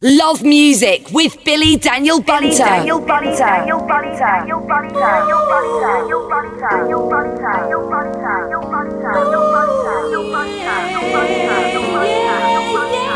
Love Music with Billy Daniel Bunter. Billy Daniel Bunter. Daniel Bunter. Daniel Bunter. Daniel Bunter. Daniel Bunter. Daniel Bunter. Daniel Bunter. Daniel Bunter. Daniel Bunter. Daniel Bunter. with you.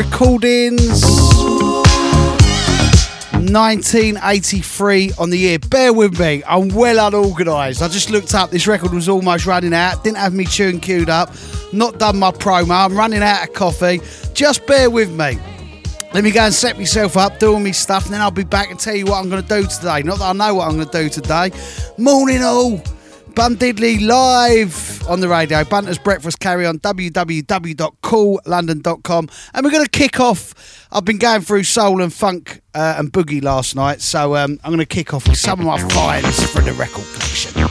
Recordings, 1983 on the year. Bear with me, I'm well unorganised. I just looked up, this record was almost running out, didn't have me tune queued up, not done my promo, I'm running out of coffee. Just bear with me. Let me go and set myself up, do all my stuff, and then I'll be back and tell you what I'm going to do today. Not that I know what I'm going to do today. Morning all. Diddley live on the radio. Bunter's Breakfast carry on www.coollondon.com. And we're going to kick off. I've been going through soul and funk uh, and boogie last night, so um, I'm going to kick off with some of my finds from the record collection.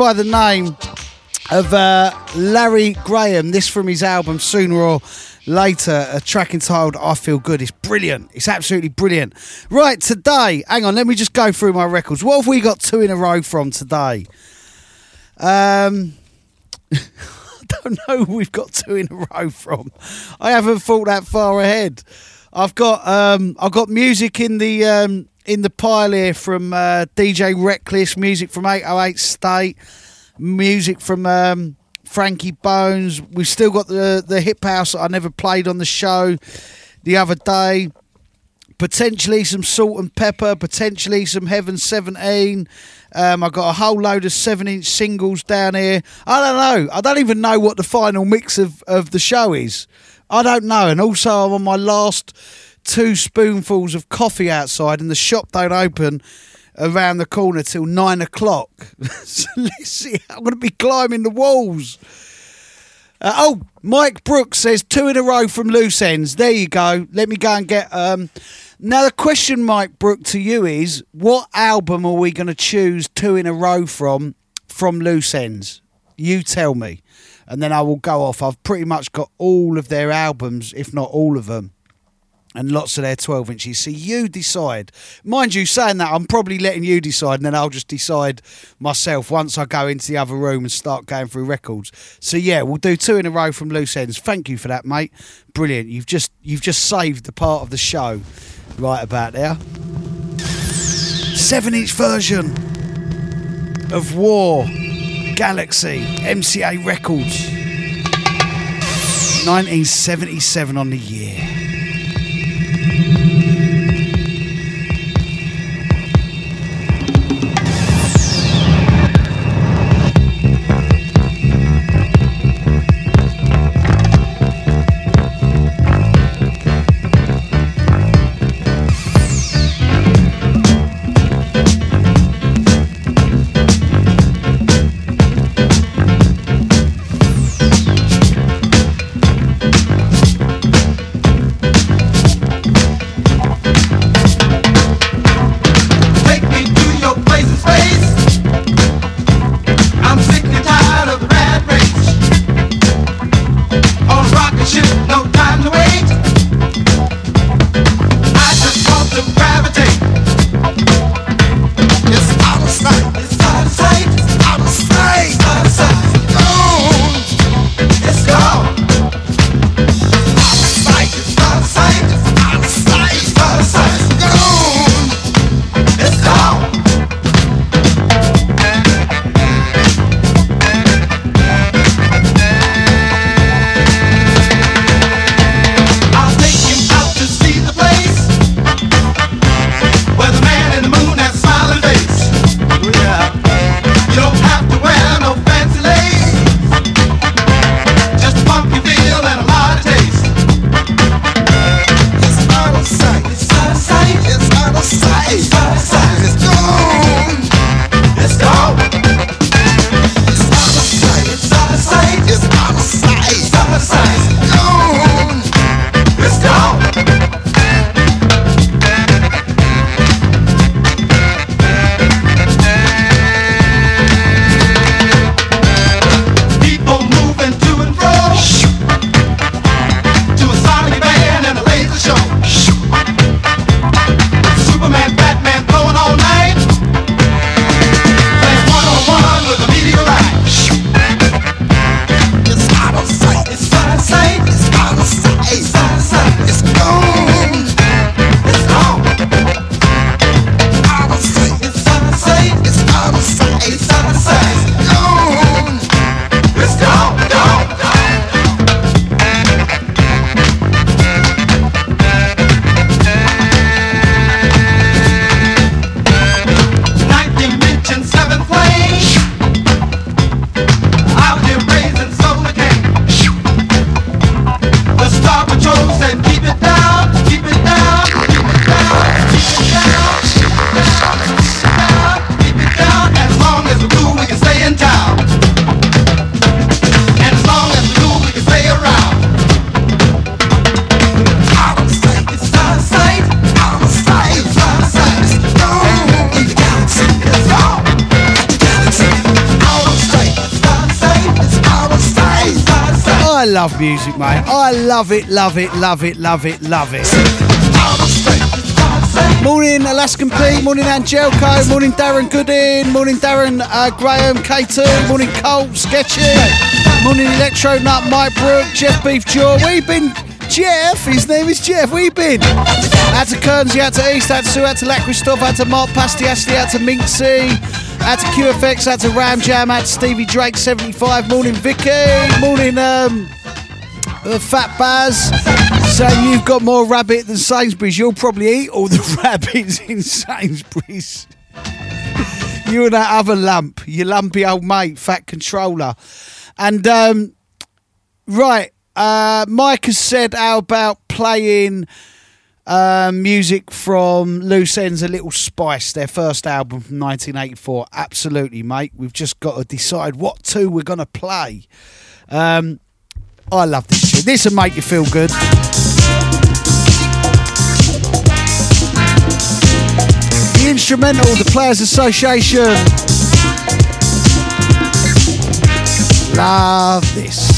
By the name of uh, Larry Graham. This from his album Sooner or Later, a track entitled I Feel Good. It's brilliant. It's absolutely brilliant. Right, today, hang on, let me just go through my records. What have we got two in a row from today? Um, I don't know we've got two in a row from. I haven't thought that far ahead. I've got um, I've got music in the um, in the pile here from uh, DJ Reckless, music from 808 State, music from um, Frankie Bones. We've still got the the hip house that I never played on the show the other day. potentially some salt and pepper, potentially some Heaven 17. Um, I've got a whole load of seven inch singles down here. I don't know. I don't even know what the final mix of, of the show is. I don't know. And also, I'm on my last two spoonfuls of coffee outside, and the shop don't open around the corner till nine o'clock. so let's see. I'm going to be climbing the walls. Uh, oh, Mike Brooks says two in a row from loose ends. There you go. Let me go and get. Um, now the question, Mike Brook, to you is: What album are we going to choose two in a row from from loose ends? You tell me, and then I will go off. I've pretty much got all of their albums, if not all of them and lots of their 12 inches. So you decide. Mind you, saying that, I'm probably letting you decide, and then I'll just decide myself once I go into the other room and start going through records. So yeah, we'll do two in a row from loose ends. Thank you for that, mate. Brilliant. You've just you've just saved the part of the show right about there. Seven inch version of War Galaxy MCA Records. 1977 on the year. Love music, mate. I love it, love it, love it, love it, love it. Morning, Alaskan Pete. Morning, Angelco. Morning, Darren Goodin. Morning, Darren uh, Graham K2. Morning, Colt Sketchy. Morning, Electro Nut Mike Brook. Jeff Beef Jaw. We've been? Jeff, his name is Jeff. You been? Out to Kernsey, out to East, out to Sue, out to Lac Christophe, out to Mark Astley, out to Minxie, to QFX, out to Ram Jam, to Stevie Drake 75. Morning, Vicky. Morning, um, Fat Baz, saying you've got more rabbit than Sainsbury's. You'll probably eat all the rabbits in Sainsbury's. you and that other lump, you lumpy old mate, fat controller. And um, right, uh, Mike has said how about playing uh, music from Loose Ends, A Little Spice, their first album from 1984. Absolutely, mate. We've just got to decide what two we're going to play. Um, I love this shit. This will make you feel good. The instrumental, the Players Association. Love this.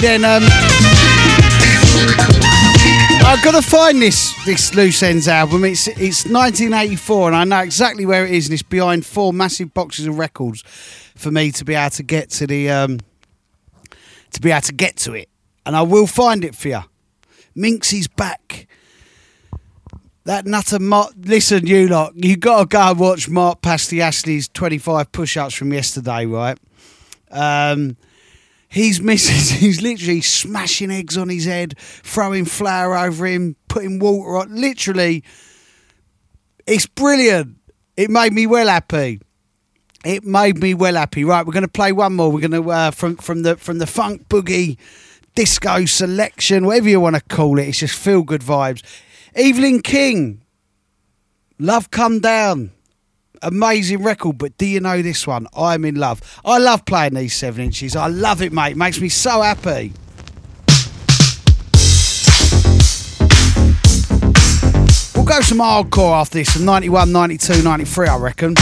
Then um, I've got to find this this Loose Ends album. It's it's 1984, and I know exactly where it is, and it's behind four massive boxes of records for me to be able to get to the um, to be able to get to it, and I will find it for you. Minxie's back. That nutter Mark. Listen, you lot, you got to go and watch Mark Pastiasli's 25 push-ups from yesterday, right? Um, He's missing. He's literally smashing eggs on his head, throwing flour over him, putting water on. Literally, it's brilliant. It made me well happy. It made me well happy. Right, we're going to play one more. We're going to uh, from from the from the funk boogie disco selection, whatever you want to call it. It's just feel good vibes. Evelyn King, love come down amazing record, but do you know this one? I'm in love. I love playing these seven inches. I love it, mate. Makes me so happy. We'll go some hardcore after this, 91, 92, 93, I reckon.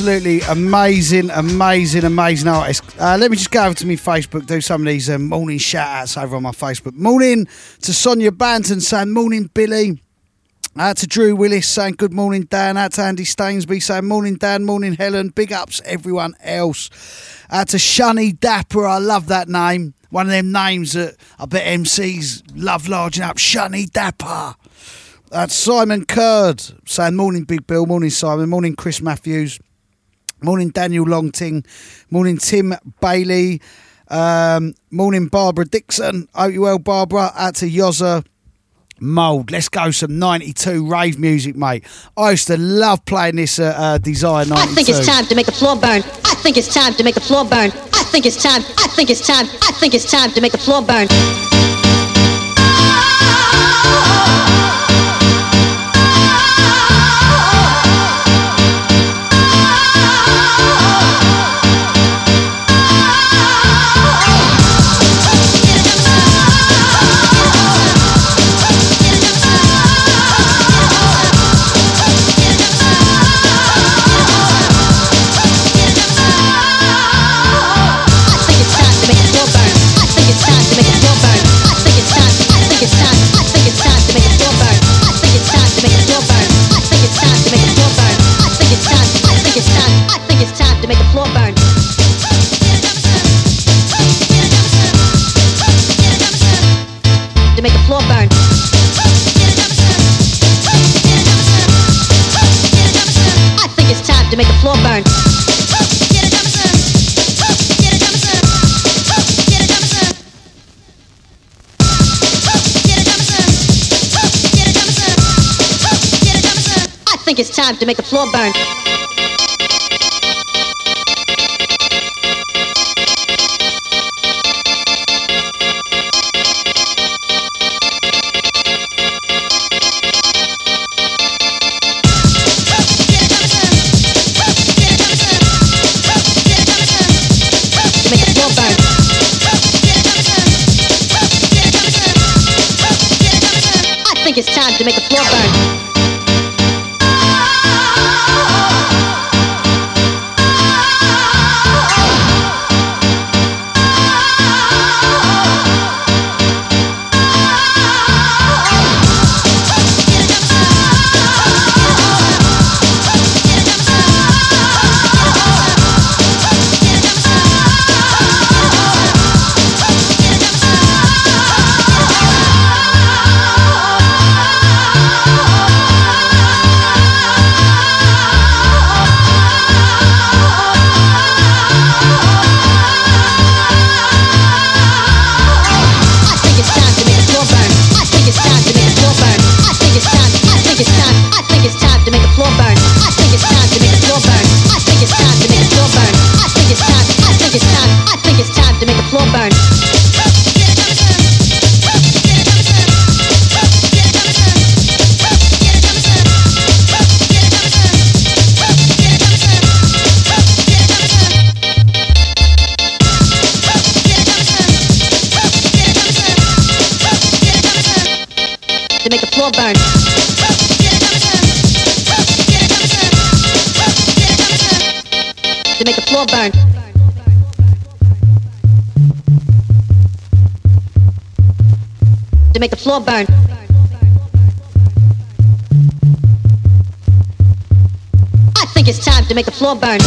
Absolutely amazing, amazing, amazing artist. Uh, let me just go over to my Facebook, do some of these um, morning shout outs over on my Facebook. Morning to Sonia Banton saying, Morning, Billy. Out to Drew Willis saying good morning, Dan. Out to Andy Stainsby saying morning, Dan. Morning, Helen. Big ups, everyone else. Out to Shunny Dapper. I love that name. One of them names that I bet MCs love larging up. Shunny Dapper. That's Simon Curd saying, Morning, Big Bill. Morning, Simon. Morning, Chris Matthews. Morning, Daniel Longting. Morning, Tim Bailey. Um, morning, Barbara Dixon. Hope you well, Barbara. Out to Yozza. Mould. Let's go some 92 rave music, mate. I used to love playing this at uh, Desire 92. I think it's time to make the floor burn. I think it's time to make the floor burn. I think it's time. I think it's time. I think it's time to make the floor burn. it's time to make the floor burn. Think it's time to make the floor burn. I think it's time to make the floor burn. Floor burn. To make the floor burn. I think it's time to make the floor burn.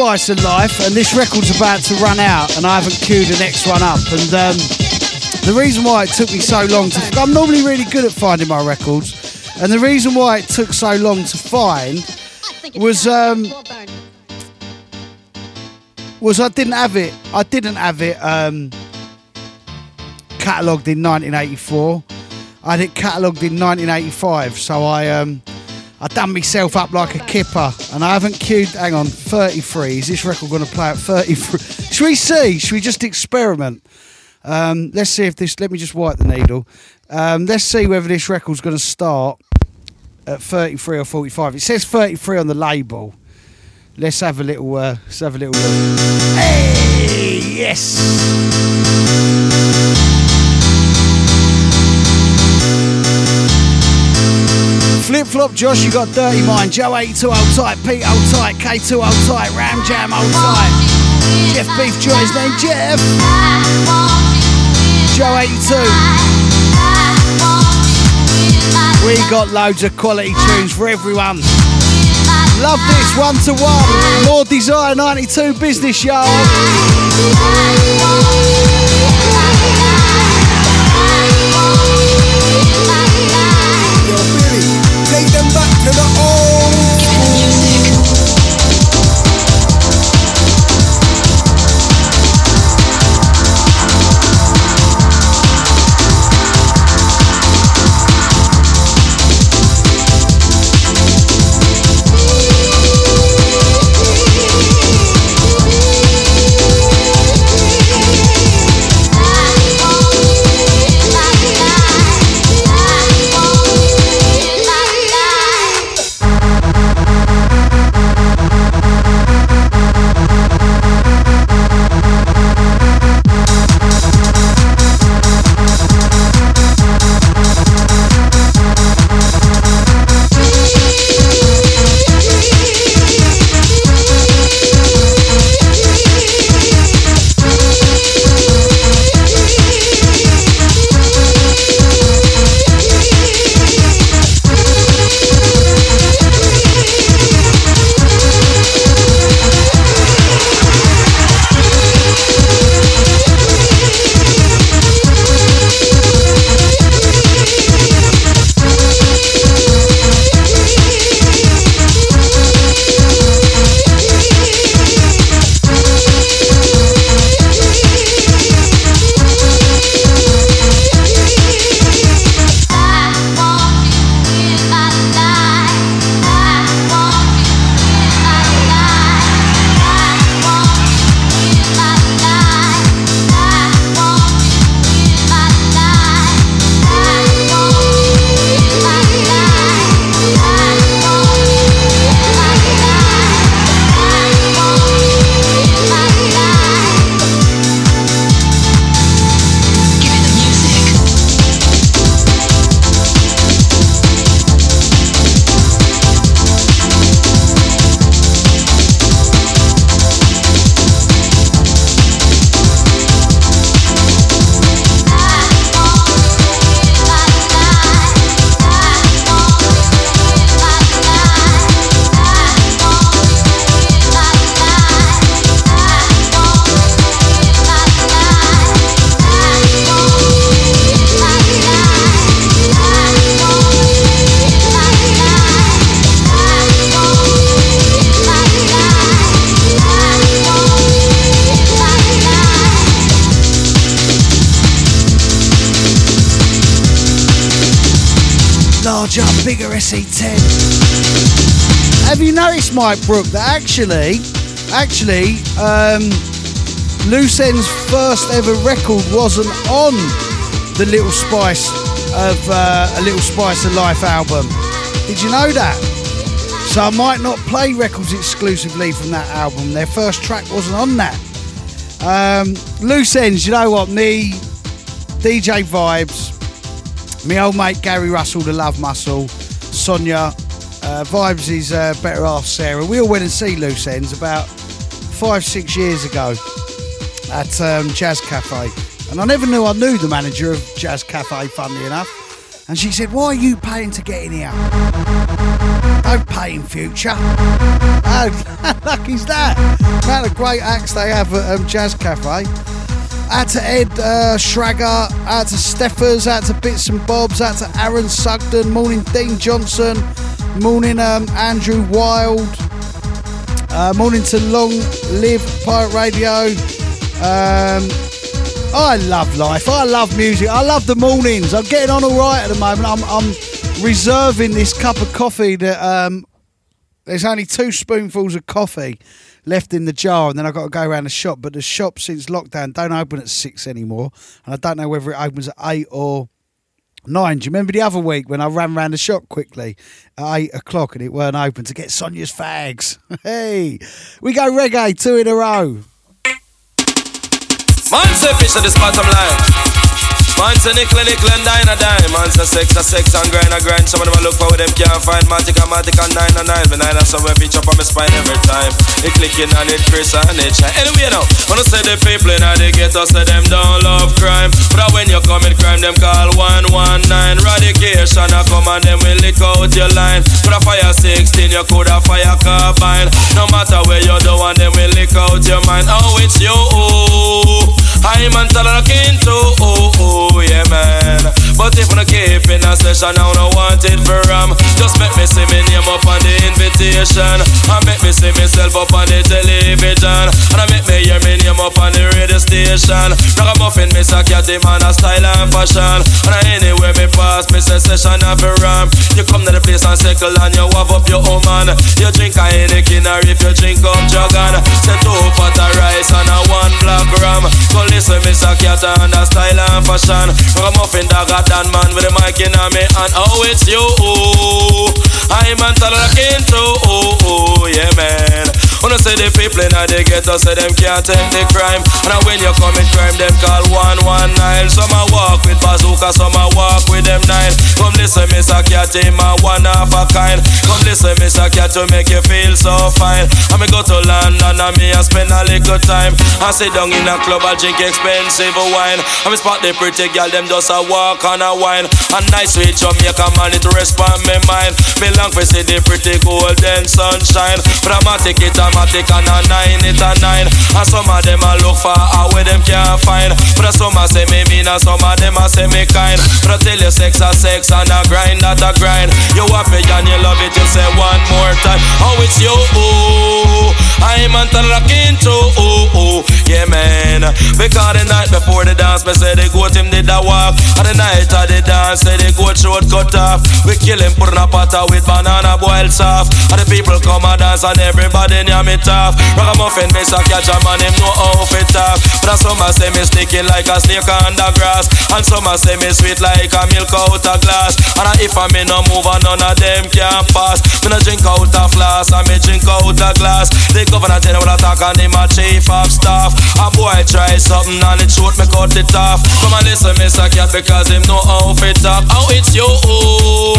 Spice of Life, and this record's about to run out, and I haven't queued the next one up. And um, the reason why it took me so long to. I'm normally really good at finding my records, and the reason why it took so long to find Was, um, was I didn't have it. I didn't have it um, catalogued in 1984. I had it catalogued in 1985, so I um, I done myself up like a kipper, and I haven't queued. Hang on, 33. Is this record going to play at 33? Should we see? Should we just experiment? Um, let's see if this. Let me just wipe the needle. Um, let's see whether this record's going to start at 33 or 45. It says 33 on the label. Let's have a little. Uh, let's have a little look. Hey, yes. Flip flop, Josh, you got dirty mind. Joe 82 old tight, Pete old tight, K2 old tight, Ram Jam old tight. Jeff Beef Joy's name Jeff. Joe 82. We got loads of quality tunes for everyone. Love this one to one. More Desire 92 business, y'all. You noticed, Mike Brook, that actually, actually, um, Loose End's first ever record wasn't on the Little Spice of uh, a Little Spice of Life album? Did you know that? So I might not play records exclusively from that album. Their first track wasn't on that. Um, loose ends, you know what? Me, DJ Vibes, me old mate Gary Russell, the Love Muscle, Sonia, uh, Vibes is uh, better half Sarah. We all went and see Loose Ends about five, six years ago at um, Jazz Cafe. And I never knew I knew the manager of Jazz Cafe, funnily enough. And she said, Why are you paying to get in here? Don't pay in future. How, lucky is that? What a great acts they have at um, Jazz Cafe. Out to Ed uh, Schrager, out to Steffers, out to Bits and Bobs, out to Aaron Sugden, morning Dean Johnson, morning um, Andrew Wild, uh, morning to Long Live Pirate Radio. Um, I love life. I love music. I love the mornings. I'm getting on all right at the moment. I'm, I'm reserving this cup of coffee that um, there's only two spoonfuls of coffee left in the jar, and then I've got to go around the shop. But the shop since lockdown don't open at six anymore, and I don't know whether it opens at eight or nine. Do you remember the other week when I ran around the shop quickly at eight o'clock and it weren't open to get Sonia's fags? hey, we go reggae two in a row. At this bottom line. Man say nickel, nickel and dine a dime. Man say sex a sex and grind a grind. Some of them a look for what them can't find. Matic a matic and nine a nine. Me nine a somewhere bitch up on my spine every time. It clicking and it Chris and it shine. Anyway now, wanna say the people in the ghetto say them don't love crime. But when you commit crime, them call 119. Radication a come and them will lick out your line. Could a fire 16, you could a fire carbine. No matter where you do, and them will lick out your mind. Oh, it's you. I'm on talking to, oh, oh, yeah, man. But if I keep in a session, I don't want it for ram. Just make me see me name up on the invitation. And make me see myself up on the television. And I make me hear me name up on the radio station. Ragamuffin, Miss a cat, man, a style and fashion. And I anywhere me pass, me say session of a ram. You come to the place and circle and you have up your own man. You drink a Heineken or if you drink up Jagan. Say two pot of rice and a one black ram. Go listen, Miss a cat and a style and fashion. Ragamuffin, dog, a dan man with the mic in a me and oh, it's you. I'm on talking to, oh, oh, yeah, man. Wanna say the people in the ghetto say them can't take the crime. And I when you commit crime, them call 119. Some a walk with bazooka, some a walk with them nine. Come listen, a cat, a one of a kind. Come listen, a cat, to make you feel so fine. I me go to London and me a spend a little time. I sit down in a club, I drink expensive wine. I spot the pretty girl, them just a walk and a wine. A nice sweet Jamaica man, it to respond me mind. Me long for see the pretty golden sunshine. Dramatic, it automatic and a nine, it a nine. And some of them I look for a way them can't find. But some a say me mean and some of them a say me kind. But I tell you sex a sex and a grind that a grind. You happy and you love it, you say one more time. Oh, it's you, ooh. I'm on rocking too, ooh, ooh. Yeah, man. Because the night before the dance, me say the goat him did a walk. And the night of the dance, say the goat throat cut off. We kill him, put in a potter with banana boiled soft. And the people come and dance and everybody near me tough. Ragamuffin, me say catch a man, him know how fit tough. But some a say me sticky like a snake on the grass. And some a say me sweet like a milk out a glass. And if I me no move and none of them can pass. Me no drink out a flask, and me drink out a glass. The governor tell me what I talk and him a chief of staff. A boy try something and it shoot me cut it off. Come and listen, say cat because him know how fit talk. Oh, it's you, oh.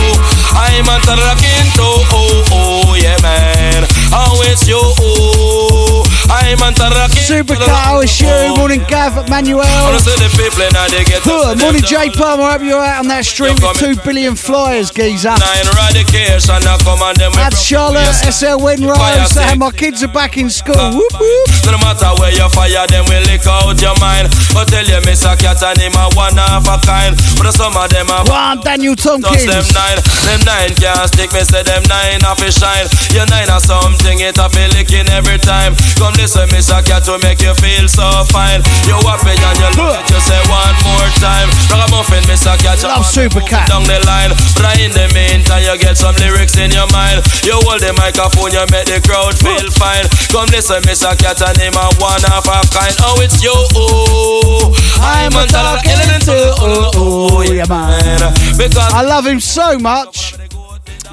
I'm on the rocking too, oh, oh, yeah, man. Oh, it's you, oh. I'm on the rocking Super Car, it's. Oh. Morning, Gav, Manuel. Wanna see the people in the ghetto, Huh, morning, Jay don't Palmer. Hope you're out on that stream with two billion flyers, geezer. Nine eradication, I come and them That's Charlotte, SL Winrose, saying my kids are back in school. Uh. Whoop, whoop. No matter where you fire, them will lick out your mind. But tell you, Miss a cat and him a one of a kind. But some of them are One, Daniel Touch them Tompkins. nine, them nine can't stick me, say them nine off a shine. Your nine are something, it a feel licking every time. Come listen, Miss a cat to make you feel so fine. You happy and you love it, you say one more time. Ragamuffin. Catch Love Super Cat. down the line. But in the meantime, you get some lyrics in your mind. You hold the microphone, you make the crowd feel fine. Come listen. Cat, and name a one half a kind. Oh, it's you. I'm a talk element too. Oh, yeah, man. Because I love him so much.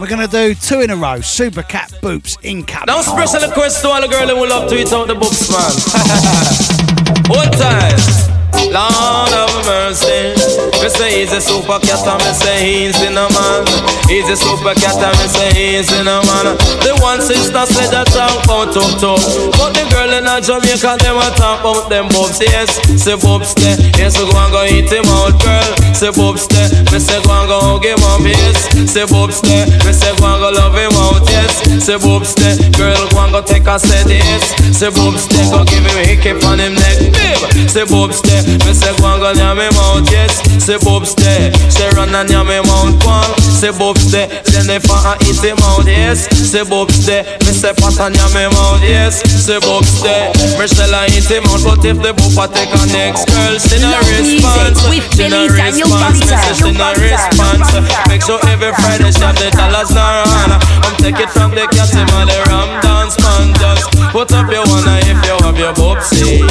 We're gonna do two in a row. Super Cat Boops incoming. Now special request to all the girls who love to eat out the books, man. One time. Lord of mercy. Me say he's a super cat and me say he's in a man. He's a super cat and me say he's in a man. The one sister said that talk about tough tough. But the girl in a Jamaica, them a talk about them bobs. Yes, say bobs there. Yes, we go and go eat him out, girl. Say bobs there. Me say go and go hug him up, yes. Say bobs there. Me say go and go love him out, yes. Say bobs there. Girl, go and go take a set, yes. Say bobs there. Go give him a hiccup on him neck, babe. Say bobs there. Me say go and go yam him out, yes. Say bobs there. Say run and yam him out, one. Say bobs there. Then if I eat him out, yes. Say bobs there. Me say pat and yam him out, yes. Say bobs there. Me shall I eat him out, but if the boopa take a next girl, she no response. She no response. Me say she no response. Make sure every Friday she have the dollars now on. I'm take it from the cat him and the ram dance man. Just put up your eye if you have your bobsy.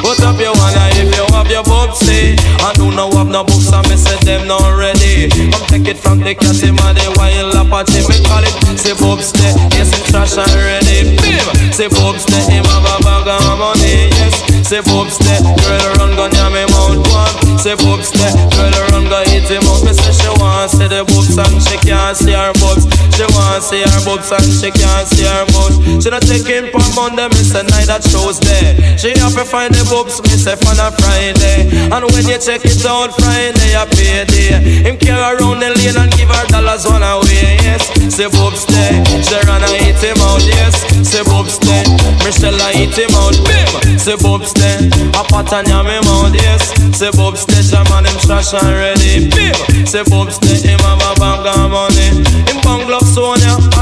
Put up your eye if you have your bobsy. I do not have no books and me say them not ready. Come take it from the cat him and the wild apache. Me call it say bobsy. Yes, it's trash and ready. Bim. Say bobsy. Him have a bag of money. Yes. Say bobsy. Girl run gun ya me mount one. Say bobsy. Girl run go hit him up. Me say she want see the boobs and she can't see her boobs. She want see her boobs and she can't see her boobs. She not taking for Monday. Me say night that shows there. She have to find the boobs. Me say for a Friday. And when you check it out Friday, you pay day. Him carry around the lane and give her dollars one away. Yes. Say boobs there. She run and hit him out. Yes. Say boobs there. Michelle hit him out. Bim. Say boobs there. A pot and yam him out. Yes. Say boobs there. Jam and him trash and ready. Bim. Say boobs there. Him have a bag of money. Him bang love Sonia. Only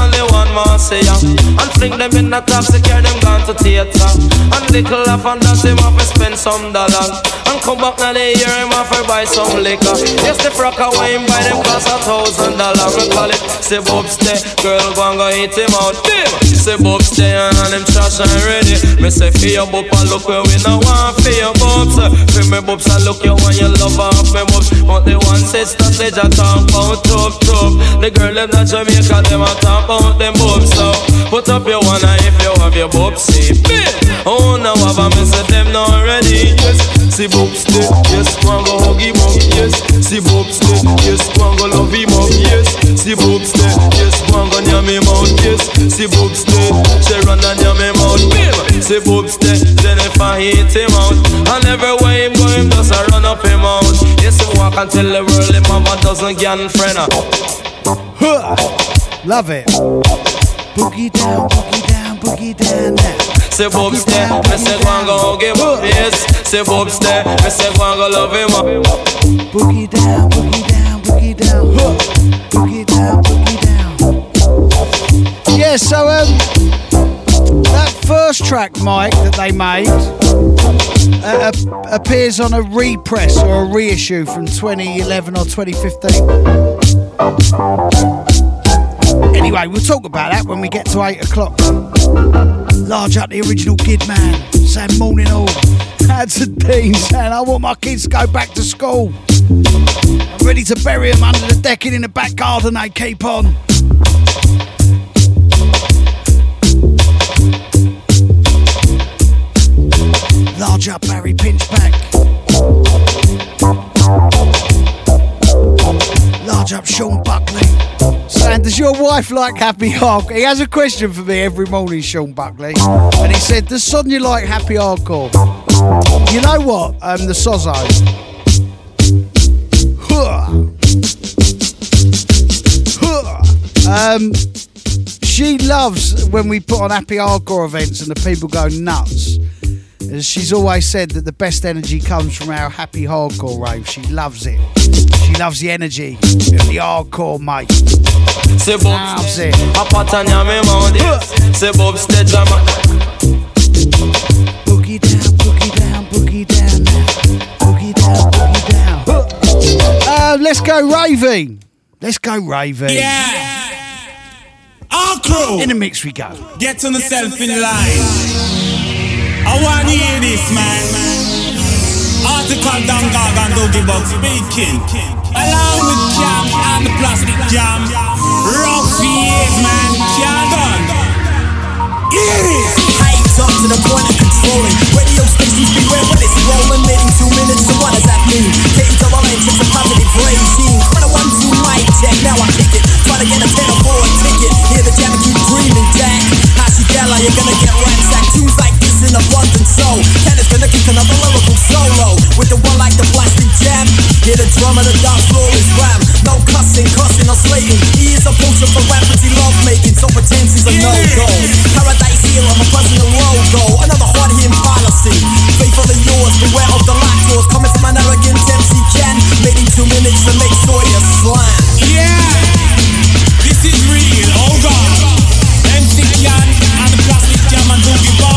ya. And fling them in the taxi. Carry them gone to theater. And little laugh and that him to spend some dollars. And come back now they hear him to buy some liquor. Yes, the frock away him buy them cost a thousand dollars. We call it say Bob's Day. Girl go and go hit him out. Bim. Say Bob's Day and them trash and ready. Me say for your bop and look where we no want for your bobs. For me bobs and look you when you love off me bobs. But the one sister say just talk about tough tough. The girl them not Jamaica them a talk about them bobs. So put up your one eye if you have your bobs. See. Oh now have a me say them not ready. Yes, see Bob's Day. Yes, and go hug him up. Yes, see Bob's Day. Yes, and go love him up. Yes, see Bob's Day. Yes, and go yam him out. Yes, see Bob's Day. She run and him out. Bim. See Day. Then if hit him out, and everywhere him go, him just a run up him out. Yes, he walk and tell the world him have a dozen gang friend. Uh. Huh. Love it. Boogie down, boogie down, boogie down now. Say Bob's Day. Me say go and go hug him up. Yes, say Bob's Day. Me say go and go love him up. Boogie down, boogie down, boogie down. Huh. Boogie down, boogie down. Yeah, so um, that first track, Mike, that they made uh, appears on a repress or a reissue from 2011 or 2015. Anyway, we'll talk about that when we get to 8 o'clock. Large up the original Kid Man, saying morning all. Had to Dean saying, I want my kids to go back to school. I'm ready to bury them under the decking in the back garden, they keep on. Large up Barry Pinchback. Large up Sean Buckley. Saying, does your wife like Happy Hardcore? He has a question for me every morning, Sean Buckley. And he said, does Sonia like Happy Hardcore? You know what? Um, the Sozo. Um, she loves when we put on happy hardcore events and the people go nuts. As she's always said that the best energy comes from our happy hardcore rave. She loves it. She loves the energy of the hardcore, mate. Say Bob's Loves Day. it. A pot and yam him out. Yes, say Bob's Day. Jam. Boogie down, boogie Uh, let's go, raving. Let's go, raving. Yeah. Our crew. In the mix we go. Get on the in line. I want to hear this, man. Article down Gargan Doggy Bug speaking. Along with Jam and Plastic Jam. Rough years, man. Can't. Hear this. Hyped up to the point of controlling. Radio stations beware when it's rolling. In two minutes, so what does that mean? K double N, it's a positive regime. Credit one, two, mic check, now I kick it. Try to get a pen for a ticket. Hear the jam and keep dreaming, Jack. Hashigella, you're gonna get ransacked. Tunes like this in abundance, so Tennis gonna kick another lyrical solo. With the one like the plastic jam. Hear the drum and the dance floor is ram. No cussing, cussing or slating. He is a poacher for rampantly love making, so pretense is a no-go. Paradise here, I'm a personal logo. Another hard-hitting policy. Faithfully yours, beware of the lactose. From an arrogant MC can. Made two minutes to make sure you slam. Yeah. This is real. Oh God. MC Can and the Plastic Jam and Doggy Bug.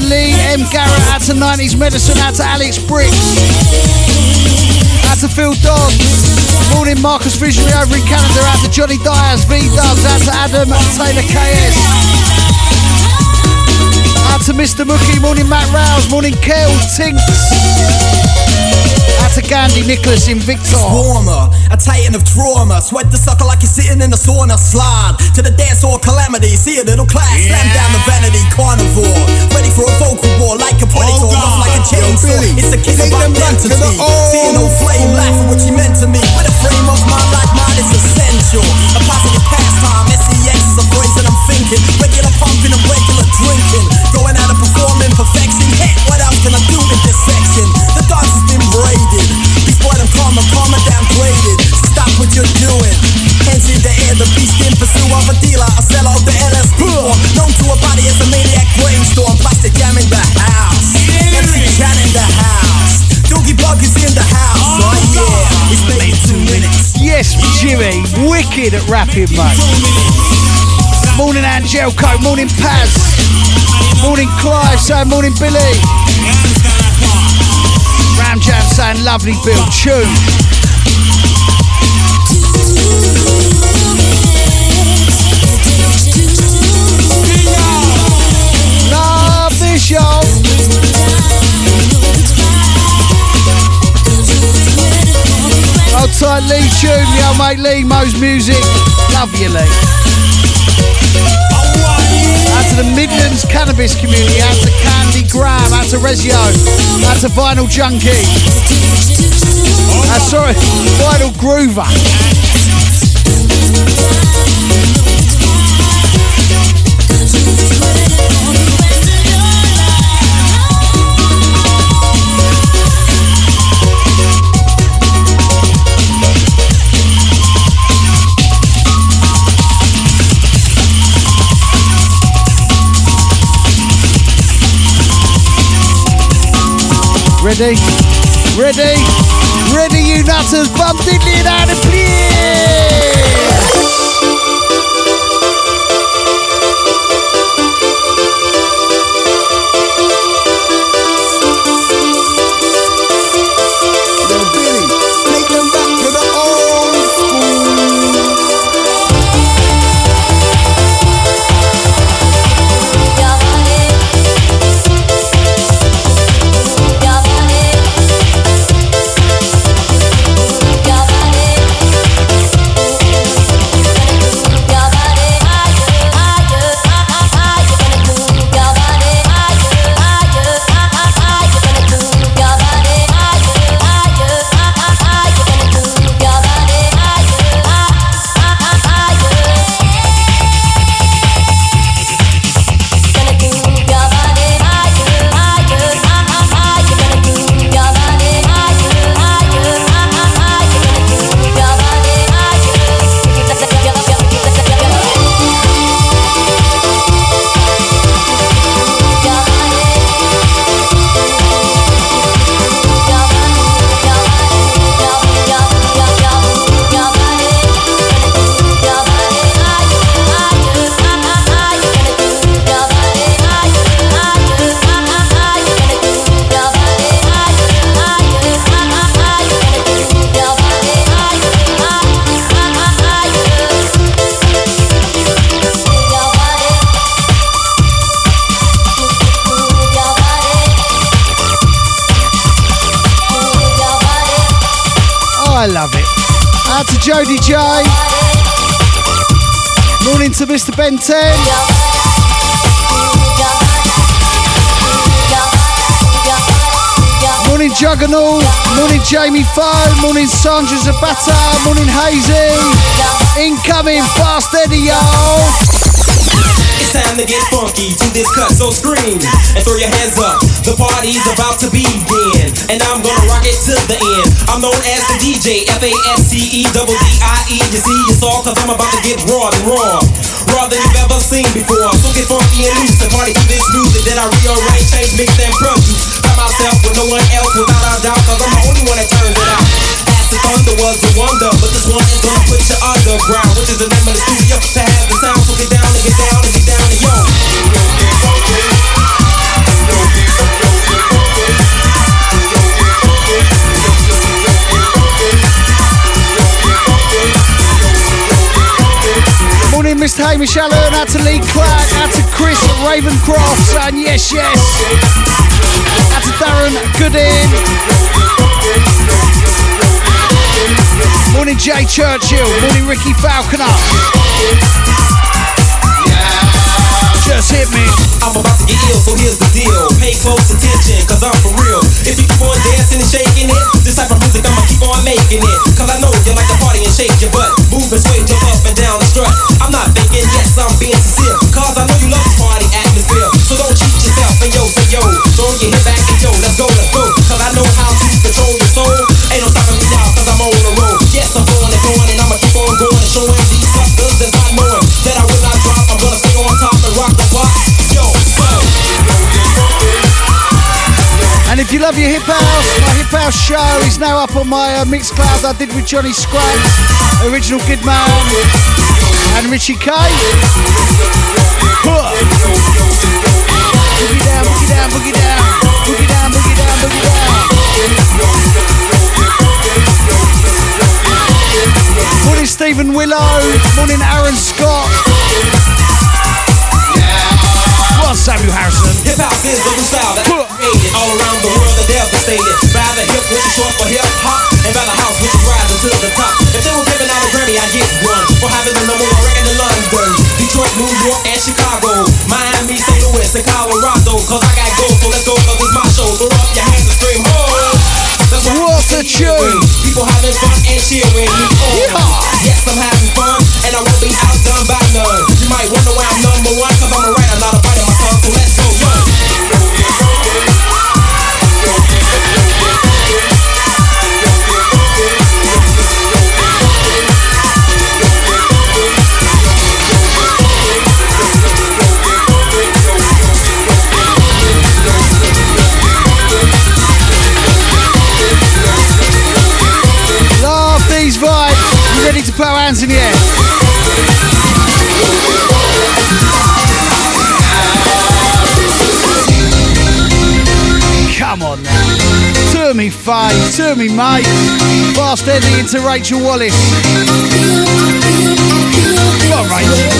Lee. M. Garrett. Out to 90s Medicine. Out to Alex Bricks. Out to Phil Dodd. Morning, Marcus Visionary over in Canada. Out to Johnny Dyers. V Dubs. Out to Adam Taylor KS. Out to Mr. Mookie. Morning, Matt Rouse. Morning, Kel Tinks. Out to Gandhi Nicholas in Victor. warmer, a titan of trauma. Sweat the sucker like you're sitting in a sauna. Slide to the dance hall calamity. See a little class, slam down the vanity carnivore. Ready for a vocal war like a predator, Oh, rough like a chainsaw. Billy, It's a kiss take of them back to the identity. Seeing no flame, laughing what you meant to me. With a frame of mind like mine is essential. A positive pastime, SEX is a phrase that I'm thinking. Regular pumping and regular drinking. Going out and performing perfection. Hey, what else can I do in this section? The dance has been braided. Before them karma, karma downgraded. So stop what you're doing. Hands in the air, the beast in pursuit of a dealer. A seller of the LSD form. Known to a body as a maniac brainstorm. Plastic jam in the house. MC Can in the house. Doogie Bug is in the house. Oh yeah, it's in two minutes. Yes, Jimmy. Wicked at rapping, mate. Morning, Angelico. Morning, Paz. Morning, Clive. Saying morning, Billy. Ram Jam saying lovely Bill. Tune. Love this show. Tight, Lee Tune. Yo, mate, Lee Mo's music. Love you, Lee. The Midlands cannabis community. Out to Candy Graham. Out to Rezio. Out to Vinyl Junkie. Uh, sorry, Vinyl Groover. Ready? Ready? Ready, you nutters? Bum diddly down and play! Morning Juggernaut, morning Jamie Foe, morning Sandra Zapata, morning Hazy. Incoming, fast Eddie, y'all. It's time to get funky to this cut, so scream and throw your hands up. The party's about to begin, and I'm gonna rock it to the end. I'm known as the DJ, F A S T E. You see, it's all cause I'm about to get raw and raw before. So get funky and loose and party to this music that I rearrange, change, mix, and produce. By myself with no one else, without a doubt, cause I'm the only one that turns it out. Acid Thunder was the wonder, but this one is gonna put you underground, which is the name of the studio to have the sound. So get down and get down and get down and yo. Mr. Hamish Allen. Out to Lee Clark. Out to Chris Ravencroft. And yes, yes. Out to Darren Goodin. Morning, Jay Churchill. Morning, Ricky Falconer. Just hit me. I'm about to get ill, so here's the deal. Pay close attention, cause I'm for real. If you keep on dancing and shaking it, this type of music I'ma keep on making it. Cause I know you like to party and shake your butt. Move and sway, jump up and down and strut. I'm not thinking, yes, I'm being sincere. Cause I know you love this party atmosphere. So don't cheat yourself and yo, say yo. Throw your head back and yo, let's go, let's go. Cause I know how to control your soul. Ain't no stopping me now, cause I'm on the road. Yes, I'm going and going and I'ma keep on going and showing these suckers that's not knowing that I will not drop. I'm gonna stay on top And if you love your hip house, my hip house show is now up on my uh, Mixcloud I did with Johnny Scraps, original Good Man, and Richie K. Huh. Boogie down, boogie down, boogie down, boogie down, boogie down, boogie down. Morning Stephen Willow, morning Aaron Scott. Well, Samuel Harrison. Hip hop is the new style that I created all around the world. The devastated by the hip, which is short for hip hop, and by the house, which is rising to the top. If they were giving out a Grammy, I'd get one for having the number one record in London, Detroit, New York, and Chicago, Miami, St. Louis, and Colorado. Cause I got gold, so let's go, cause it's my show. Throw up your hands and scream, ho! That's what What a tune. People having fun and cheering Me to me mate. Fast Eddie into Rachel Wallace. Come on, Rachel.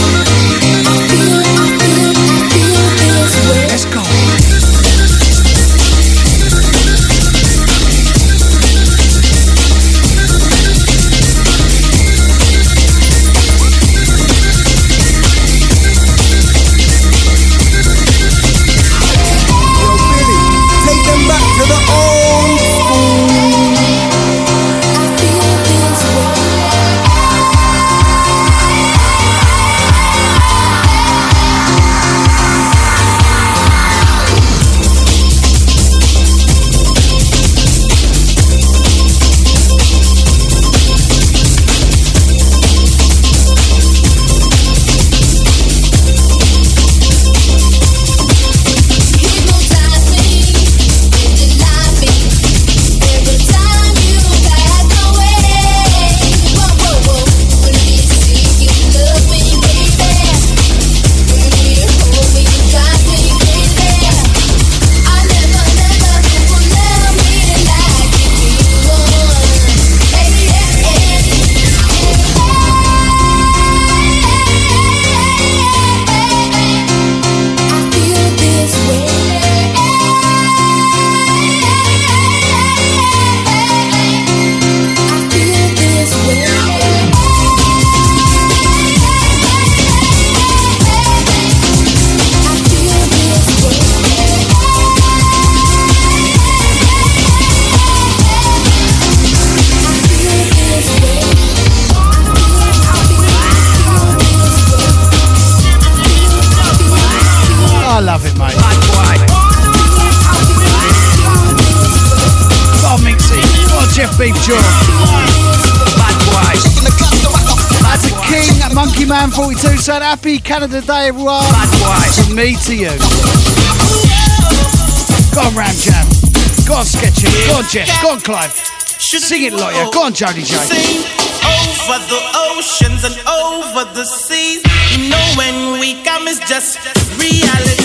Canada Day, everyone. Likewise. From me to you. Go on, Ramjam. Go on, Sketchy. Go on, Jeff. Go on, Clive. Sing it, lawyer. Go on, Jody J. Sing over the oceans and over the seas. You know when we come, is just reality.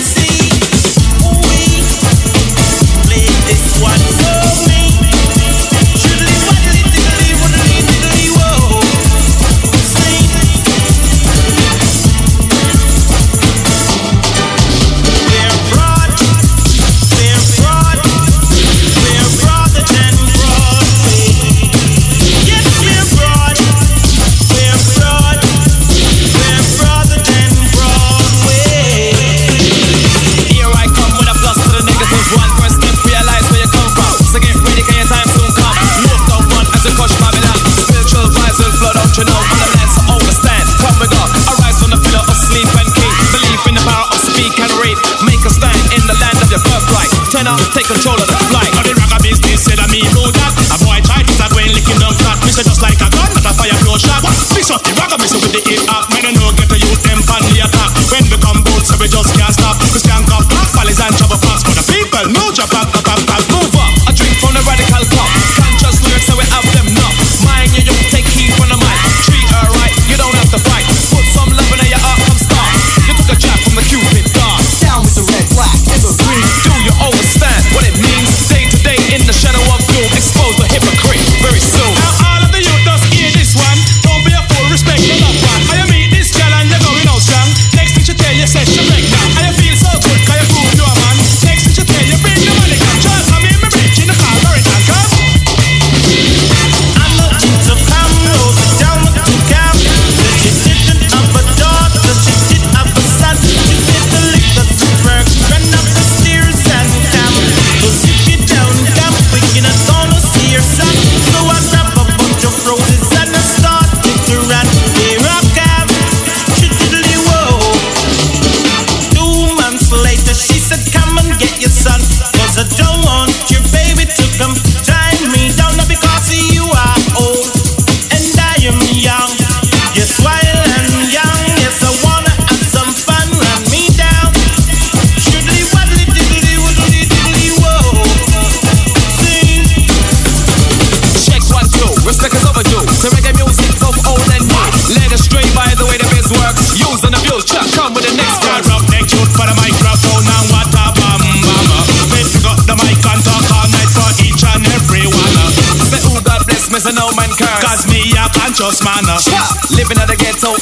the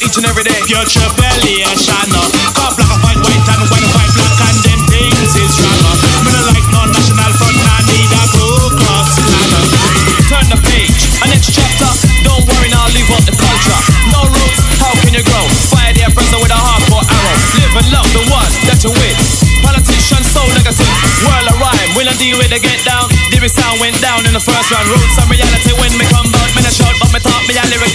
each and every day. Future belly and shana. Cop black and white, white and white white, black and them things is drama. Me no like no national front, I need a blue cross banner. Turn the page, a next chapter. Don't worry now, leave out the culture. No roots, how can you grow? Fire the oppressor with a hardcore arrow. Live and love the one that you win. Politicians so negative. Whirl a rhyme, will I deal with the get down? Lyrics sound went down in the first round. Roots and reality when me come back, me a shout, but me talk me a lyric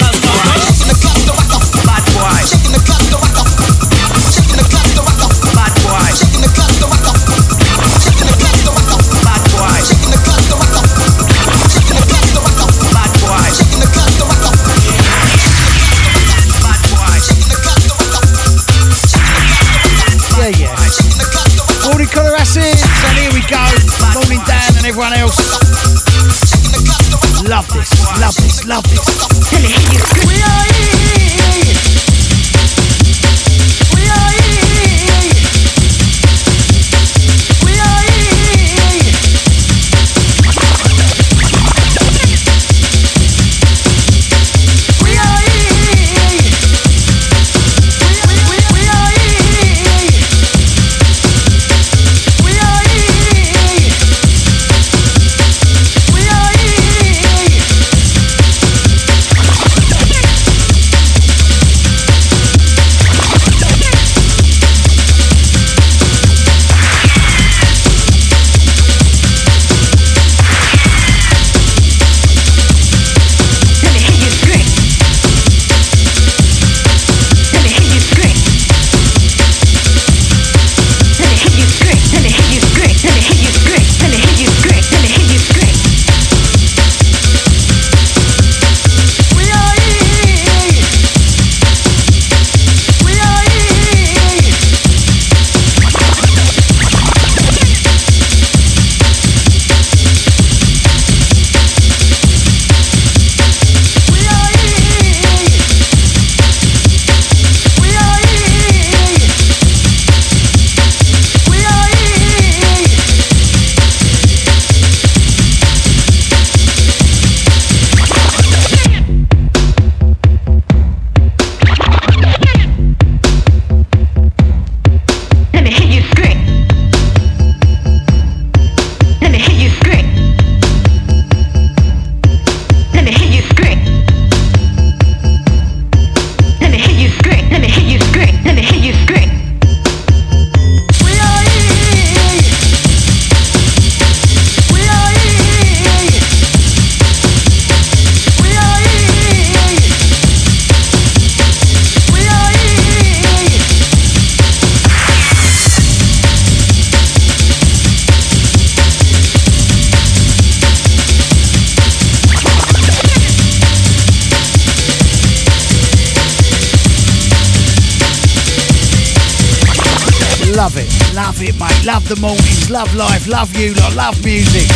the mornings. Love life. Love you lot. Love music.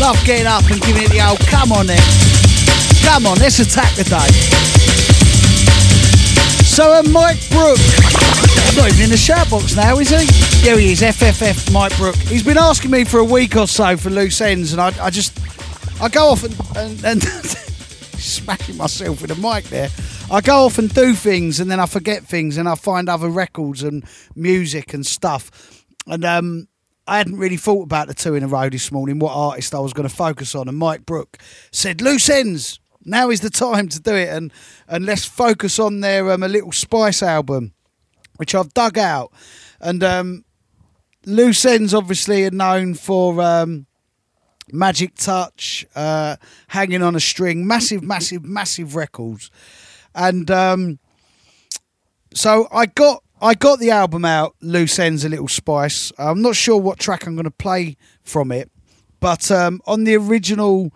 Love getting up and giving it the old come on then. Come on, let's attack the day. So uh, Mike Brook, he's not even in the shout box now, is he? Yeah, he is. FFF Mike Brook. He's been asking me for a week or so for loose ends, and I, I just, I go off and, and, and myself with a mic there. I go off and do things, and then I forget things, and I find other records and music and stuff. And um, I hadn't really thought about the two in a row this morning, what artist I was going to focus on. And Mike Brook said, Loose ends, now is the time to do it. And, and let's focus on their um, A Little Spice album, which I've dug out. And um, Loose ends obviously are known for um, Magic Touch, uh, Hanging on a String, massive, massive, massive records. And um, so I got I got the album out, Loose Ends, A Little Spice. I'm not sure what track I'm going to play from it, but um, on the original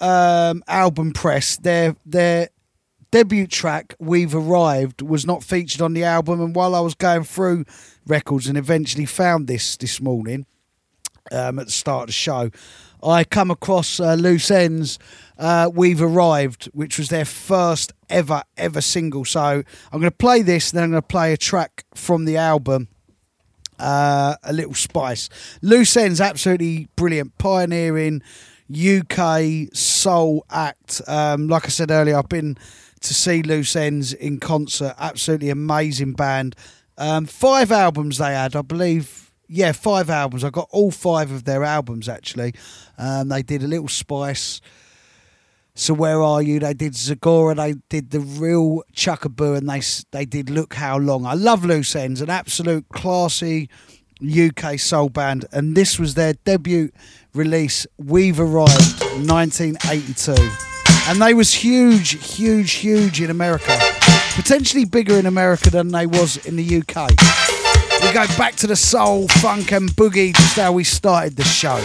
um, album press, their their debut track, We've Arrived, was not featured on the album. And while I was going through records and eventually found this this morning um, at the start of the show, I come across uh, Loose Ends, uh, We've Arrived, which was their first ever, ever single. So I'm going to play this, then I'm going to play a track from the album. Uh, a little spice. Loose Ends, absolutely brilliant, pioneering UK soul act. Um, like I said earlier, I've been to see Loose Ends in concert. Absolutely amazing band. Um, five albums they had, I believe. Yeah, five albums. I got all five of their albums actually. Um, they did a little spice. So where are you? They did Zagora. They did the real Chuckeeboo, and they they did Look How Long. I love Loose Ends, an absolute classy UK soul band, and this was their debut release. We've arrived, 1982, and they was huge, huge, huge in America. Potentially bigger in America than they was in the UK. We go back to the soul, funk, and boogie, just how we started the show.